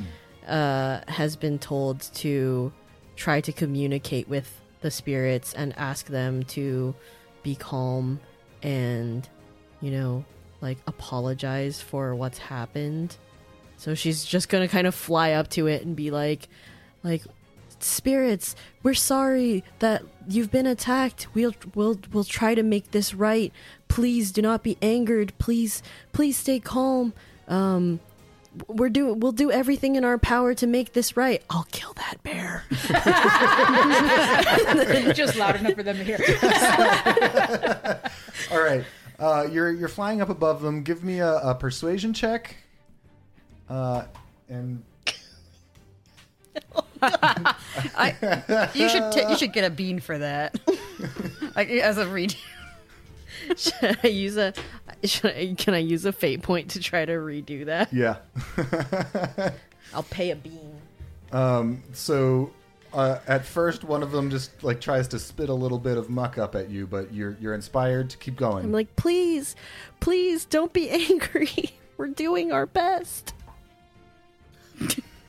uh has been told to try to communicate with the spirits and ask them to be calm and you know like apologize for what's happened. So she's just gonna kind of fly up to it and be like like spirits we're sorry that you've been attacked. We'll we'll we'll try to make this right. Please do not be angered. Please please stay calm um we're do we'll do everything in our power to make this right i'll kill that bear [laughs] [laughs] just loud enough for them to hear. [laughs] All right. Uh, you're you're flying up above them. Give me a, a persuasion check. Uh, and I, you should t- you should get a bean for that. like as a read. should i use a [laughs] should I, can i use a fate point to try to redo that yeah. [laughs] i'll pay a bean Um, so uh, at first, one of them just like tries to spit a little bit of muck up at you, but you're you're inspired to keep going. i'm like please please don't be [laughs] angry we're doing our best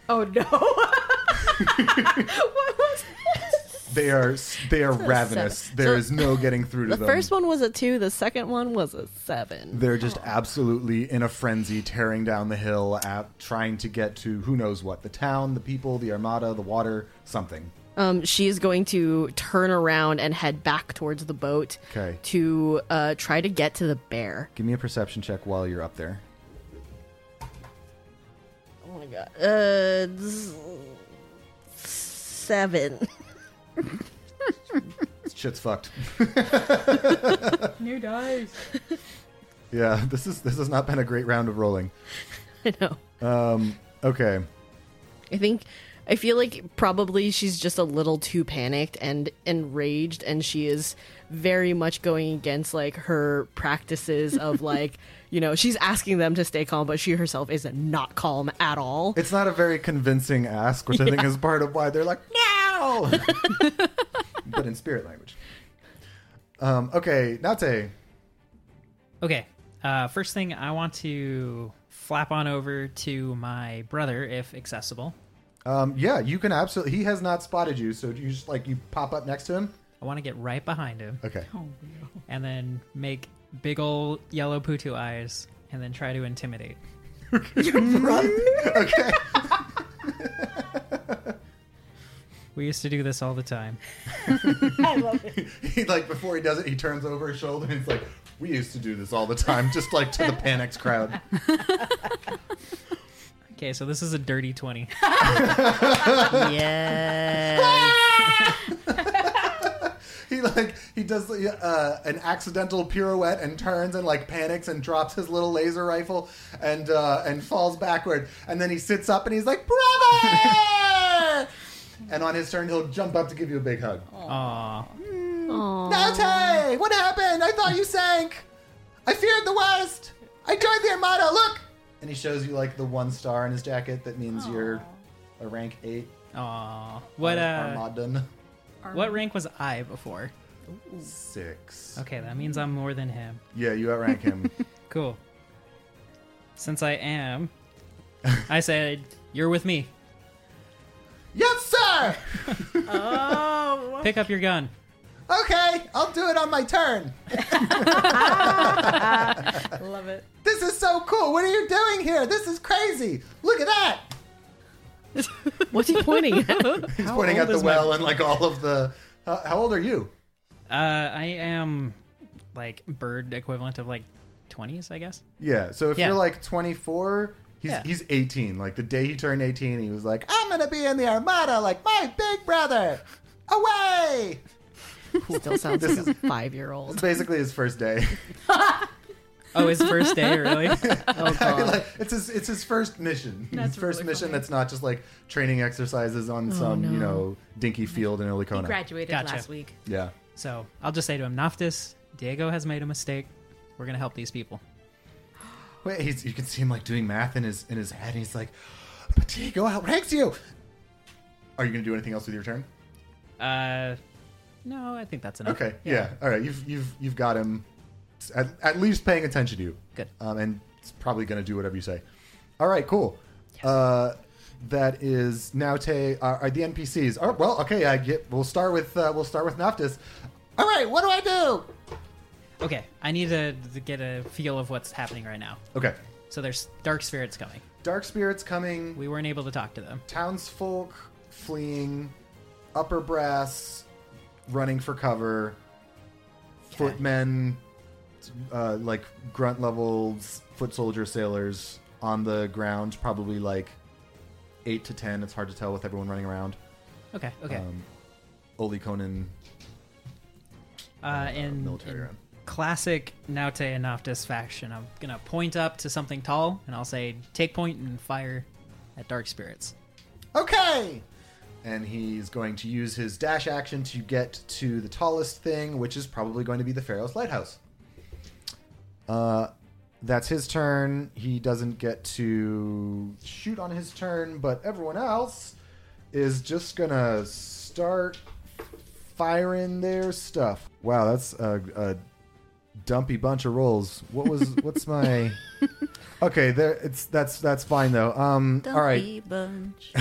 oh no. what was they are they are ravenous. seven. There So- is no getting through to the them. first one was a two the second one was a seven They're just absolutely in a frenzy, tearing down the hill, at, trying to get to who knows what the town, the people, the armada, the water, something. um, she is going to turn around and head back towards the boat Okay. to uh, try to get to the bear. Give me a perception check while you're up there. Oh my god. Uh, seven. [laughs] Shit's fucked. new dice? yeah, this is this has not been a great round of rolling. [laughs] I know. Um, okay. I think, I feel like probably she's just a little too panicked and enraged, and she is very much going against like her practices of [laughs] like, you know, she's asking them to stay calm, but she herself is not calm at all. It's not a very convincing ask, which I think is part of why they're like, no! [laughs] but in spirit language. Um, okay, Nate. Okay. Uh, first thing, I want to flap on over to my brother if accessible. Um, yeah, you can absolutely. He has not spotted you, so you just like you pop up next to him. I want to get right behind him Okay. and then make big old yellow Potoo eyes and then try to intimidate. [laughs] [laughs] okay. We used to do this all the time. [laughs] I love it. [laughs] he like before he does it, he turns over his shoulder and he's like, "We used to do this all the time," just like to the panicked crowd. [laughs] Okay, so this is a dirty 20. yeah. He like he does uh, an accidental pirouette and turns and like panics and drops his little laser rifle and uh, and falls backward and then he sits up and he's like brother and on his turn he'll jump up to give you a big hug. Aw. Nate, what happened? I thought you sank. I feared the worst. I joined the Armada. Look, and he shows you like the one star in his jacket that means you're a rank eight. Aw. What, uh, Armadan what rank was I before? six? Okay, that means I'm more than him. Yeah, you outrank him. [laughs] Cool. Since I am, [laughs] I said, you're with me. Yes, sir. Oh, Pick up your gun. Okay, I'll do it on my turn. [laughs] love it. This is so cool. What are you doing here? This is crazy. Look at that. [laughs] What's he pointing at? He's How pointing old at the is my- well and like all of the. Uh, how old are you? Uh, I am like bird equivalent of like 20s, I guess. Yeah. So if Yeah. you're like 24, he's Yeah. he's 18. Like the day he turned 18, he was like, "I'm gonna be in the Armada like my big brother." Away. Still sounds This like a five year old. It's basically his first day. [laughs] Oh, his first day, really? [laughs] Oh god. like, it's his it's his first mission. That's his first really mission funny. that's not just like training exercises on oh, some you know dinky field in He graduated Gotcha. last week. Yeah. so I'll just say to him, Naftis, Diego has made a mistake. We're going to help these people. Wait, he's, you can see him like doing math in his in his head. And he's like, "But Diego outranks you." Are you gonna do anything else with your turn? Uh, no, I think that's enough. Okay. Yeah. All right. You've you've you've got him at, at least paying attention to you. Good. Um, and it's probably gonna do whatever you say. All right. Cool. Uh, that is Naute. Uh, are the NPCs? Oh, well, okay. I get. We'll start with uh, we'll start with Naftis. All right. What do I do? Okay, I need to, to get a feel of what's happening right now. Okay. So there's dark spirits coming. Dark spirits coming. We weren't able to talk to them. townsfolk fleeing, upper brass running for cover, footmen, uh, like grunt levels, foot soldier sailors on the ground, probably like eight to ten. It's hard to tell with everyone running around. Okay, okay. Um, Oliconan, uh, in, military in around. Classic Naute and Naftis faction, I'm gonna point up to something tall, and I'll say, "Take point and fire at dark spirits." Okay! And he's going to use his dash action to get to the tallest thing, which is probably going to be the Pharaoh's Lighthouse. Uh, that's his turn. He doesn't get to shoot on his turn, but everyone else is just gonna start firing their stuff. Wow, that's a, a dumpy bunch of rolls. What was? what's my? [laughs] Okay, there. It's that's that's fine though. Um, all right. Dumpy bunch.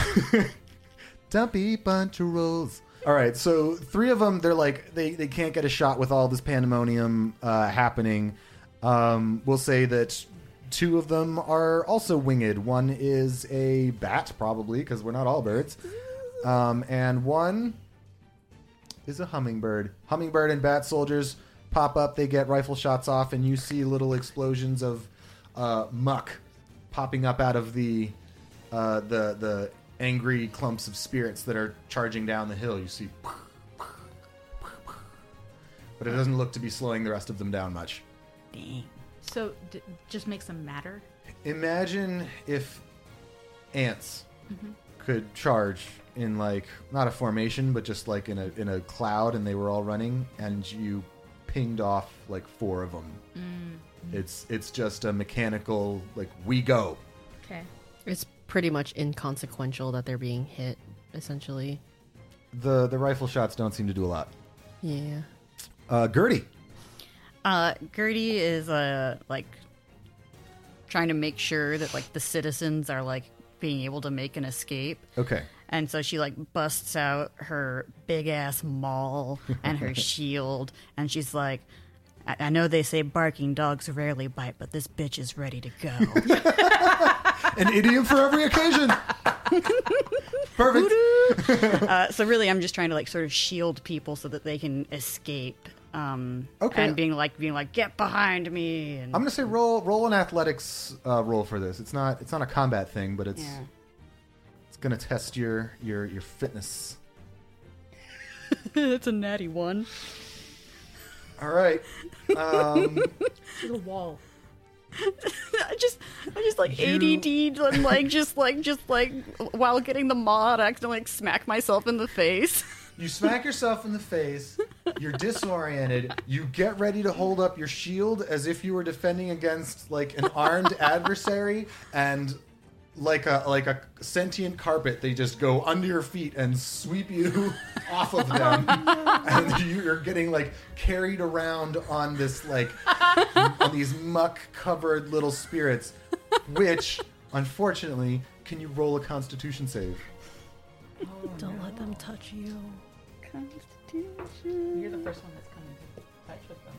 [laughs] Dumpy bunch of rolls. All right, so three of them, they're like they, they can't get a shot with all this pandemonium uh, happening. Um, we'll say that two of them are also winged. One is a bat, probably because we're not all birds, um, and one is a hummingbird. Hummingbird and bat soldiers pop up. They get rifle shots off, and you see little explosions of uh, muck popping up out of the uh, the the angry clumps of spirits that are charging down the hill. You see, but it doesn't look to be slowing the rest of them down much. Dang. So d- just makes them matter. Imagine if ants could charge in like not a formation, but just like in a in a cloud, and they were all running, and you pinged off like four of them. It's it's just a mechanical like we go. Okay. It's pretty much inconsequential that they're being hit, essentially. The the rifle shots don't seem to do a lot. Yeah. Uh, Gertie. Uh, Gertie is uh like trying to make sure that like the citizens are like being able to make an escape. Okay. And so she like busts out her big ass maul and her [laughs] shield, and she's like, I-, "I know they say barking dogs rarely bite, but this bitch is ready to go." [laughs] An idiom for every occasion. [laughs] Perfect. uh, so really, I'm just trying to like sort of shield people so that they can escape. Um, Okay. And being like, being like, get behind me. And I'm gonna say roll roll an athletics uh, roll for this. It's not it's not a combat thing, but it's yeah. It's gonna test your your your fitness. [laughs] it's a natty one. All right. Um, [laughs] To the wall. I just, I just like You- ADD and like just like just like while getting the mod, I accidentally like smack myself in the face. you smack yourself in the face. You're disoriented. You get ready to hold up your shield as if you were defending against like an armed adversary, and like a like a sentient carpet, they just go under your feet and sweep you [laughs] off of them, [laughs] and you're getting like carried around on this like [laughs] on these muck covered little spirits, which unfortunately, can you roll a Constitution save? Don't let them touch you. Constitution. You're the first one that's coming to touch with them.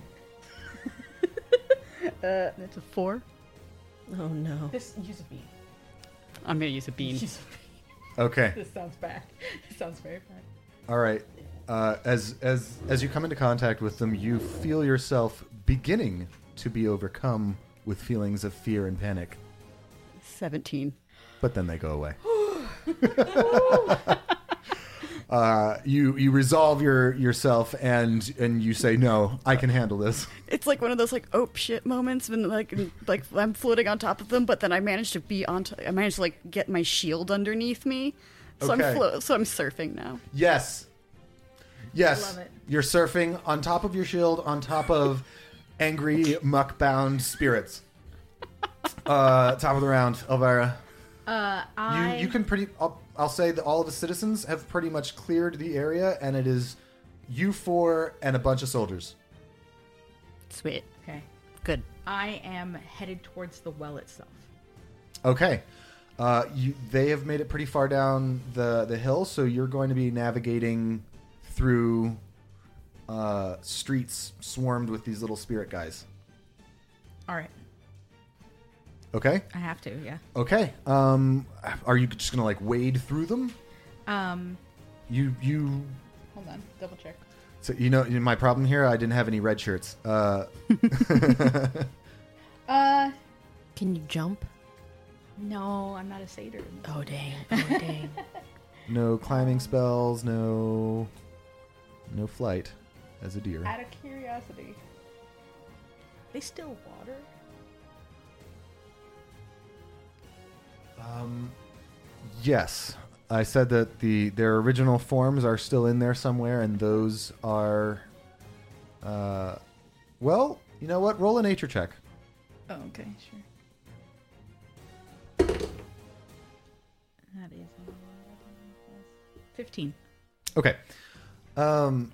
Uh, that's a four. Oh no. This use a bean. I'm gonna use a bean. Use a Okay. This sounds bad. [laughs] This sounds very bad. All right. Uh, as as as you come into contact with them, you feel yourself beginning to be overcome with feelings of fear and panic, Seventeen. but then they go away. [gasps] [laughs] [laughs] uh, you you resolve your yourself and and you say no, I can handle this. It's like one of those like oh shit moments when like like I'm floating on top of them, but then I managed to be on. T- I managed to like get my shield underneath me, so Okay. I'm flo- so I'm surfing now. Yes. Yes. Love it. You're surfing on top of your shield, on top of angry muck-bound spirits. [laughs] Uh, top of the round, Elvira. Uh, You you can pretty. I'll, I'll say that all of the citizens have pretty much cleared the area, and it is you four and a bunch of soldiers. Sweet, Okay. good. I am headed towards the well itself. Okay. Uh, you they have made it pretty far down the the hill, so you're going to be navigating through uh, streets swarmed with these little spirit guys. All right. Okay. I have to. Yeah. Okay. Um, are you just gonna like wade through them? Um. You you. Hold on. Double check. So you know my problem here. I didn't have any red shirts. Uh, [laughs] Uh. Can you jump? No, I'm not a satyr. Oh dang. Oh dang. [laughs] no climbing spells. No. No flight, as a deer. Out of curiosity. They still water? Um, yes, I said that the their original forms are still in there somewhere, and those are. Uh, well, you know what? Roll a nature check. Oh, okay, sure. That is fifteen. Okay. Um,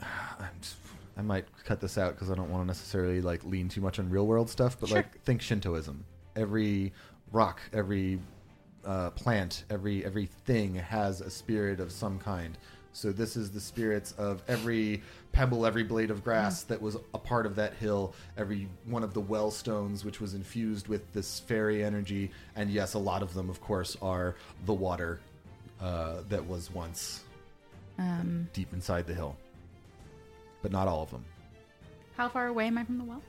I'm just, I might cut this out because I don't want to necessarily like lean too much on real world stuff, but Sure. like think Shintoism. Every rock, every uh, plant, every everything has a spirit of some kind. So this is the spirits of every pebble, every blade of grass that was a part of that hill, every one of the well stones which was infused with this fairy energy, and yes, a lot of them, of course, are the water uh, that was once Um, deep inside the hill, but not all of them. how far away am I from the well?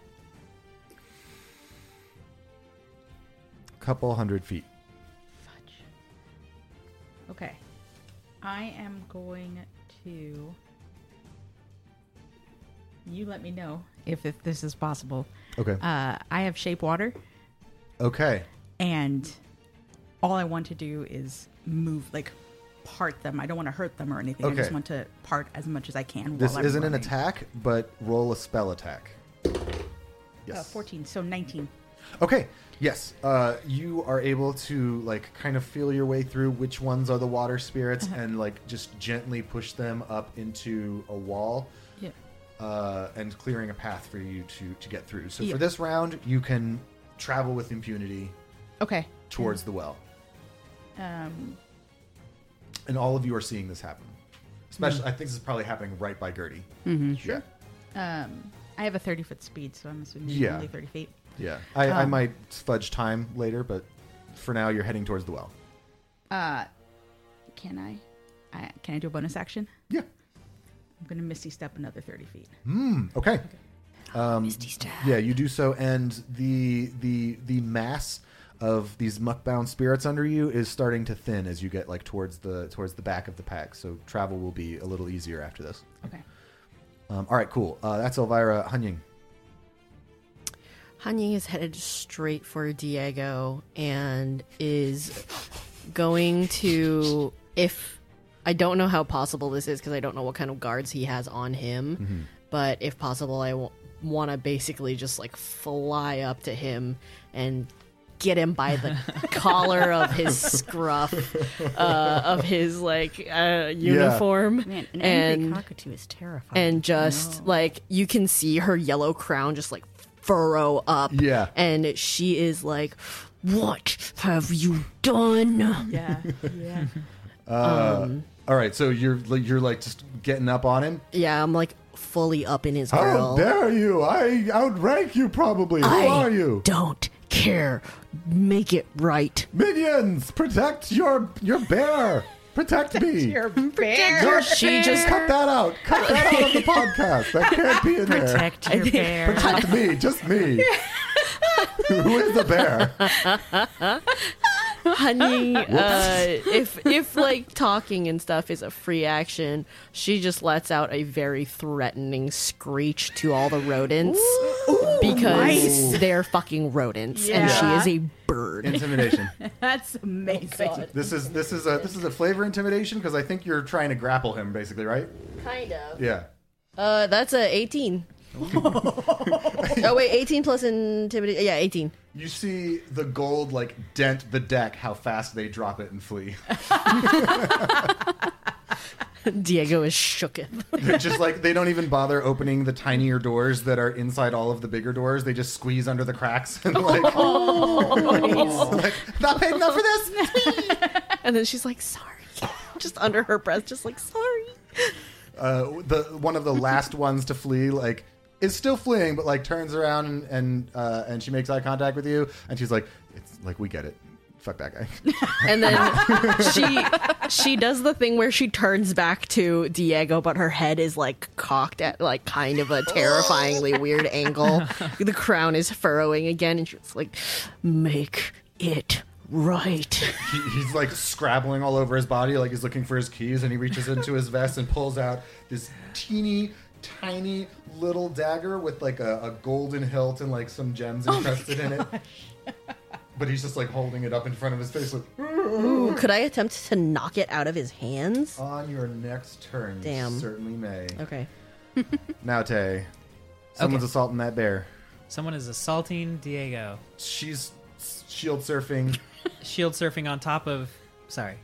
Couple hundred feet. Fudge. Okay. I am going to. You let me know if, if this is possible. Okay. Uh, I have shape water, Okay. and all I want to do is move, like part them. I don't want to hurt them or anything. I Okay. just want to part as much as I can. This while I'm isn't an running. attack, but roll a spell attack. Yes. Uh, 14, so 19. Okay. Yes. Uh, you are able to like kind of feel your way through which ones are the water spirits and like just gently push them up into a wall Yeah. uh, and clearing a path for you to to get through. So Yeah. for this round, you can travel with impunity Okay. towards the well, Um, and all of you are seeing this happen. Especially, I think this is probably happening right by Gertie. Mm-hmm. Sure. um, I have a 30 foot speed, so I'm assuming Yeah. only 30 feet. Yeah. I, I might fudge time later, but for now, you're heading towards the well. Uh, can I, I can I do a bonus action? Yeah. I'm gonna misty step another 30 feet. Hmm. Okay. Um, yeah, you do so, and the the the mass of these muckbound spirits under you is starting to thin as you get like towards the towards the back of the pack. So travel will be a little easier after this. Okay. Um, all right, cool. Uh, that's Elvira Hanying. Hanying is headed straight for Diego and is going to if I don't know how possible this is because I don't know what kind of guards he has on him, but if possible, I w- want to basically just like fly up to him and get him by the [laughs] collar of his scruff uh, of his like uh, uniform. Man, an and cockatoo is terrifying. and just like you can see her yellow crown just like furrow up Yeah. and she is like what have you done Yeah. yeah. [laughs] Uh, Um, all right, so you're like- you're like just getting up on him. yeah i'm like fully up in his How grill dare you? I outrank you probably. Who I are you? don't care make it right Minions, protect your your bear. Protect me. You're bear. she just Cut that out. Cut that out of the [laughs] podcast. That can't be in there. protect your bear. Protect me, just me. [laughs] Who is the bear? [laughs] honey uh if if like talking and stuff is a free action she just lets out a very threatening screech to all the rodents because they're fucking rodents and she is a bird. Intimidation. [laughs] That's amazing. This is this is a this is a flavor intimidation because I think you're trying to grapple him, basically, right? kind of. Yeah. uh that's a 18 [laughs] oh wait 18 plus intimidation yeah 18 You see the gold like dent the deck, how fast they drop it and flee. [laughs] diego is shooketh They're just like they don't even bother opening the tinier doors that are inside all of the bigger doors. They just squeeze under the cracks and like, oh, [laughs] like not paid enough for this. [laughs] and then she's like sorry just under her breath just like sorry uh, the one of the last ones to flee like is still fleeing but like turns around and and, uh, and she makes eye contact with you and she's like it's like we get it fuck that guy [laughs] And then she she does the thing where she turns back to Diego, but her head is like cocked at like kind of a terrifyingly [laughs] weird angle. The crown is furrowing again, and she's like, "Make it right." he, he's like scrabbling all over his body like he's looking for his keys and he reaches into his vest and pulls out this teeny tiny little dagger with like a, a golden hilt and like some gems oh encrusted in it but he's just like holding it up in front of his face like Ooh, could I attempt to knock it out of his hands? on your next turn you Damn. certainly may Okay. [laughs] now tay someone's Okay. assaulting that bear Someone is assaulting Diego. she's shield surfing Shield surfing on top of. Sorry.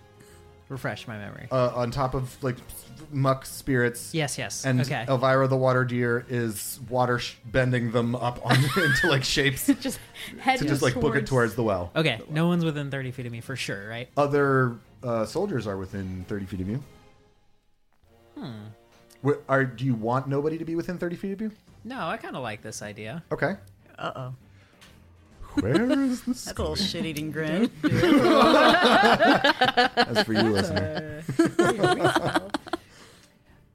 Refresh my memory. uh, on top of like muck spirits yes, yes. and okay. Elvira the water deer is water sh- bending them up on [laughs] into like shapes [laughs] just head to just like book it towards the well. okay, no one's within 30 feet of me for sure, right? Other uh, soldiers are within thirty feet of you. Hmm. Wh- Are do you want nobody to be within thirty feet of you? No, I kind of like this idea. Okay. Uh oh. Where is this? That's a little shit eating grin. [laughs] That's for you, listener.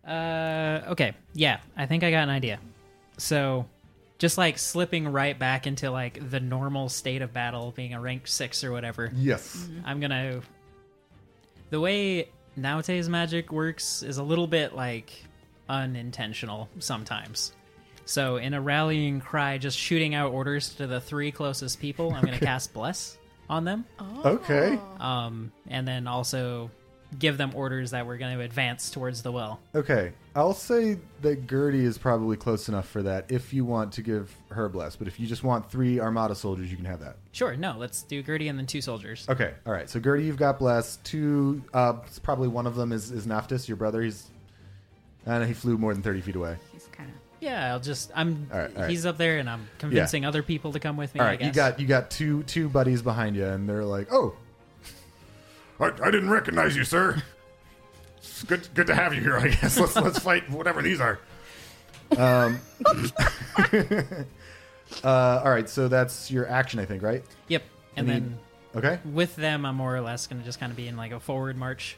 Uh, okay, yeah, I think I got an idea. So, just like slipping right back into like the normal state of battle, being a rank six or whatever. Yes. I'm gonna. The way Naute's magic works is a little bit like unintentional sometimes. So, in a rallying cry, just shooting out orders to the three closest people, I'm gonna cast Bless. on them, Okay. um, and then also give them orders that we're going to advance towards the well. Okay. I'll say that Gertie is probably close enough for that if you want to give her bless. But if you just want three Armada soldiers, you can have that. Sure, no, let's do Gertie and then two soldiers. Okay. All right. So Gertie, you've got bless. Two. Uh, probably one of them is is Naftis, your brother. He's. And he flew more than thirty feet away. He's kind of. Yeah, I'll just I'm All right, all right. he's up there and I'm convincing other people to come with me. All I right. You guess. got you got two two buddies behind you, and they're like, "Oh, I, I didn't recognize you, sir. It's good, good to have you here. I guess let's let's [laughs] fight whatever these are. [laughs] uh, all right." So that's your action, I think, right? Yep. And Any- then Okay. with them I'm more or less going to just kind of be in like a forward march.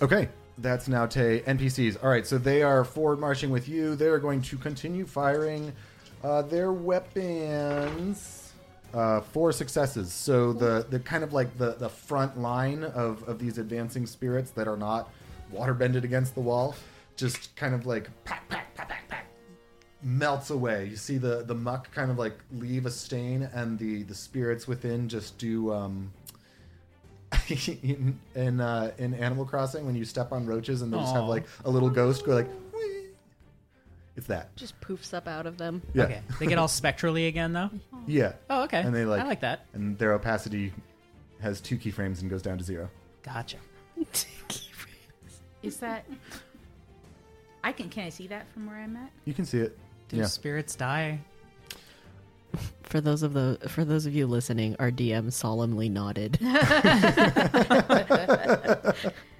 Okay, that's now Tay NPCs. All right, so they are forward marching with you. They are going to continue firing uh, their weapons. Uh, four successes. So the the kind of like the the front line of of these advancing spirits that are not water bended against the wall, just kind of like pack pack pack pack pack melts away. You see the the muck kind of like leave a stain, and the the spirits within just do. Um, in [laughs] in, uh, in Animal Crossing when you step on roaches and they just have Aw. like a little ghost go like, "Whee." it's that. Just poofs up out of them. Yeah, Okay. They get all spectrally again though. [laughs] yeah. Oh, okay. And they like, I like that. And their opacity has two keyframes and goes down to zero. Gotcha. Is that? I can. Can I see that from where I'm at? You can see it. Do yeah. spirits die? For those of the for those of you listening, our DM solemnly nodded. [laughs] [laughs]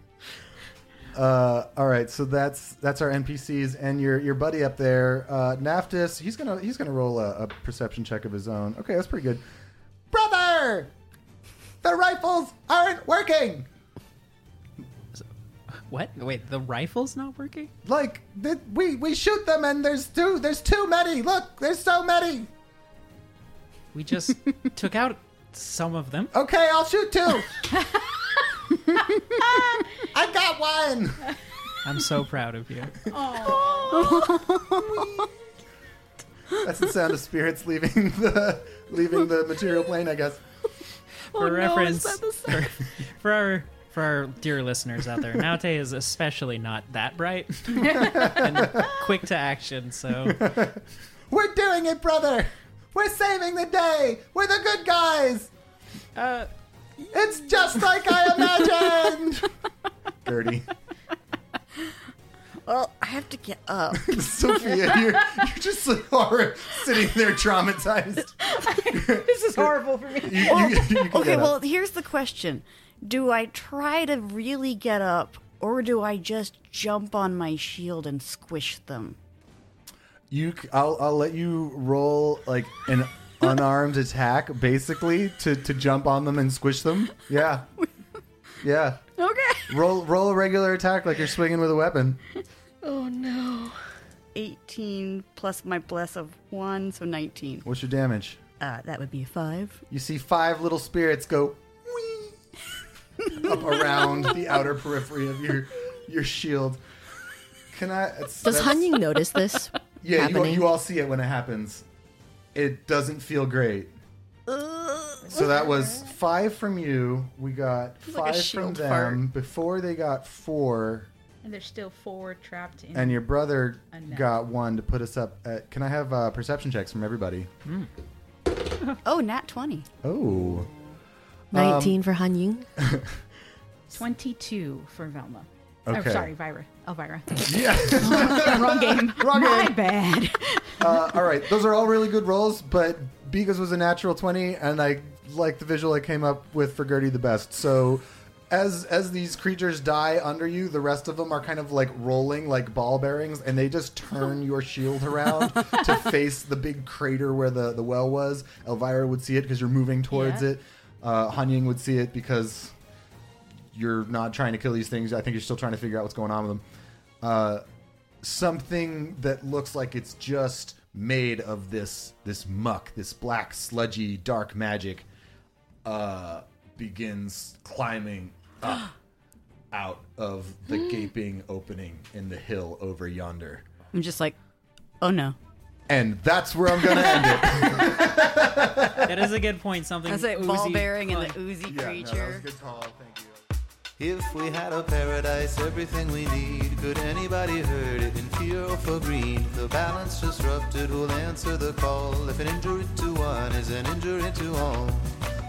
Uh, all right, so that's that's our NPCs and your your buddy up there, uh, Naftis. He's gonna he's gonna roll a, a perception check of his own. Okay, that's pretty good. Brother, the rifles aren't working. What? Wait, the rifle's not working? Like th- we we shoot them and there's too there's too many. Look, there's so many. We just [laughs] took out some of them. Okay, I'll shoot two. [laughs] I got one. I'm so proud of you. That's the sound of spirits leaving [laughs] the leaving the material plane, I guess. For reference, for, for our for our dear listeners out there, Naute is especially not that bright and quick to action. So We're doing it, brother. We're saving the day. We're the good guys. uh, It's just like I imagined. [laughs] Gertie. Well, I have to get up. [laughs] Sophia, you're, you're just like horror, sitting there traumatized. [laughs] This is horrible for me. You, you, you Okay, get up. well, here's the question Do I try to really get up, or do I just jump on my shield and squish them? You, I'll, I'll let you roll like an [laughs] unarmed attack, basically, to, to jump on them and squish them. Yeah, yeah. Okay. Roll, roll a regular attack like you're swinging with a weapon. oh no. 18 plus my bless of 1, so 19. What's your damage? Uh, that would be a 5. You see five little spirits go [laughs] up around the [laughs] outer periphery of your your shield. Can I? Does that's- Hanying notice this Yeah, you, happening? you all see it when it happens. It doesn't feel great. So that was five from you. We got like a five from shield them. Before they got four, And they're still four trapped in. and your brother A got one to put us up. At, can I have uh, perception checks from everybody? [laughs] Oh, nat 20. Oh, 19 for Hanying. [laughs] 22 for Velma. Okay. Oh, sorry, Vira. Elvira. yeah. [laughs] Wrong game. [laughs] Wrong My game. bad. [laughs] uh, all right, those are all really good rolls, but Bika's was a natural twenty, and I like the visual I came up with for Gertie the best. So. As, as these creatures die under you, the rest of them are kind of like rolling like ball bearings, and they just turn your shield around to face the big crater where the, the well was. Elvira would see it because you're moving towards Yeah. it. Uh, Hanying would see it because you're not trying to kill these things. I think you're still trying to figure out what's going on with them. Uh, something that looks like it's just made of this this muck, this black, sludgy, dark magic, uh, begins climbing [gasps] up out of the [gasps] gaping opening in the hill over yonder. I'm just like, oh no. And that's where I'm gonna end it. [laughs] that is a good point. Something That's it. oozy, Ball bearing and like- the oozy Yeah, no, that was creature. a good call. Thank you. If we had a paradise, everything we need, could anybody hurt it in fear or for greed? The balance disrupted will answer the call. If an injury to one is an injury to all,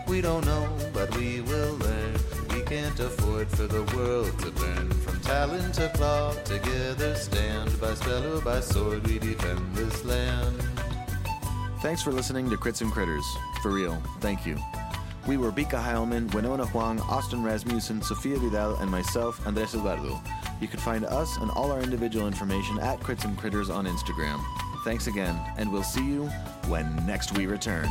we don't know, but we will learn. We can't afford for the world to burn. From talon to claw, together stand. By spell or by sword, we defend this land. Thanks for listening to Crits and Critters. For real, thank you. We were Bika Heilman, Winona Huang, Austin Rasmussen, Sofia Vidal, and myself, Andres Eduardo. You can find us and all our individual information at Crits and Critters on Instagram. Thanks again, and we'll see you when next we return.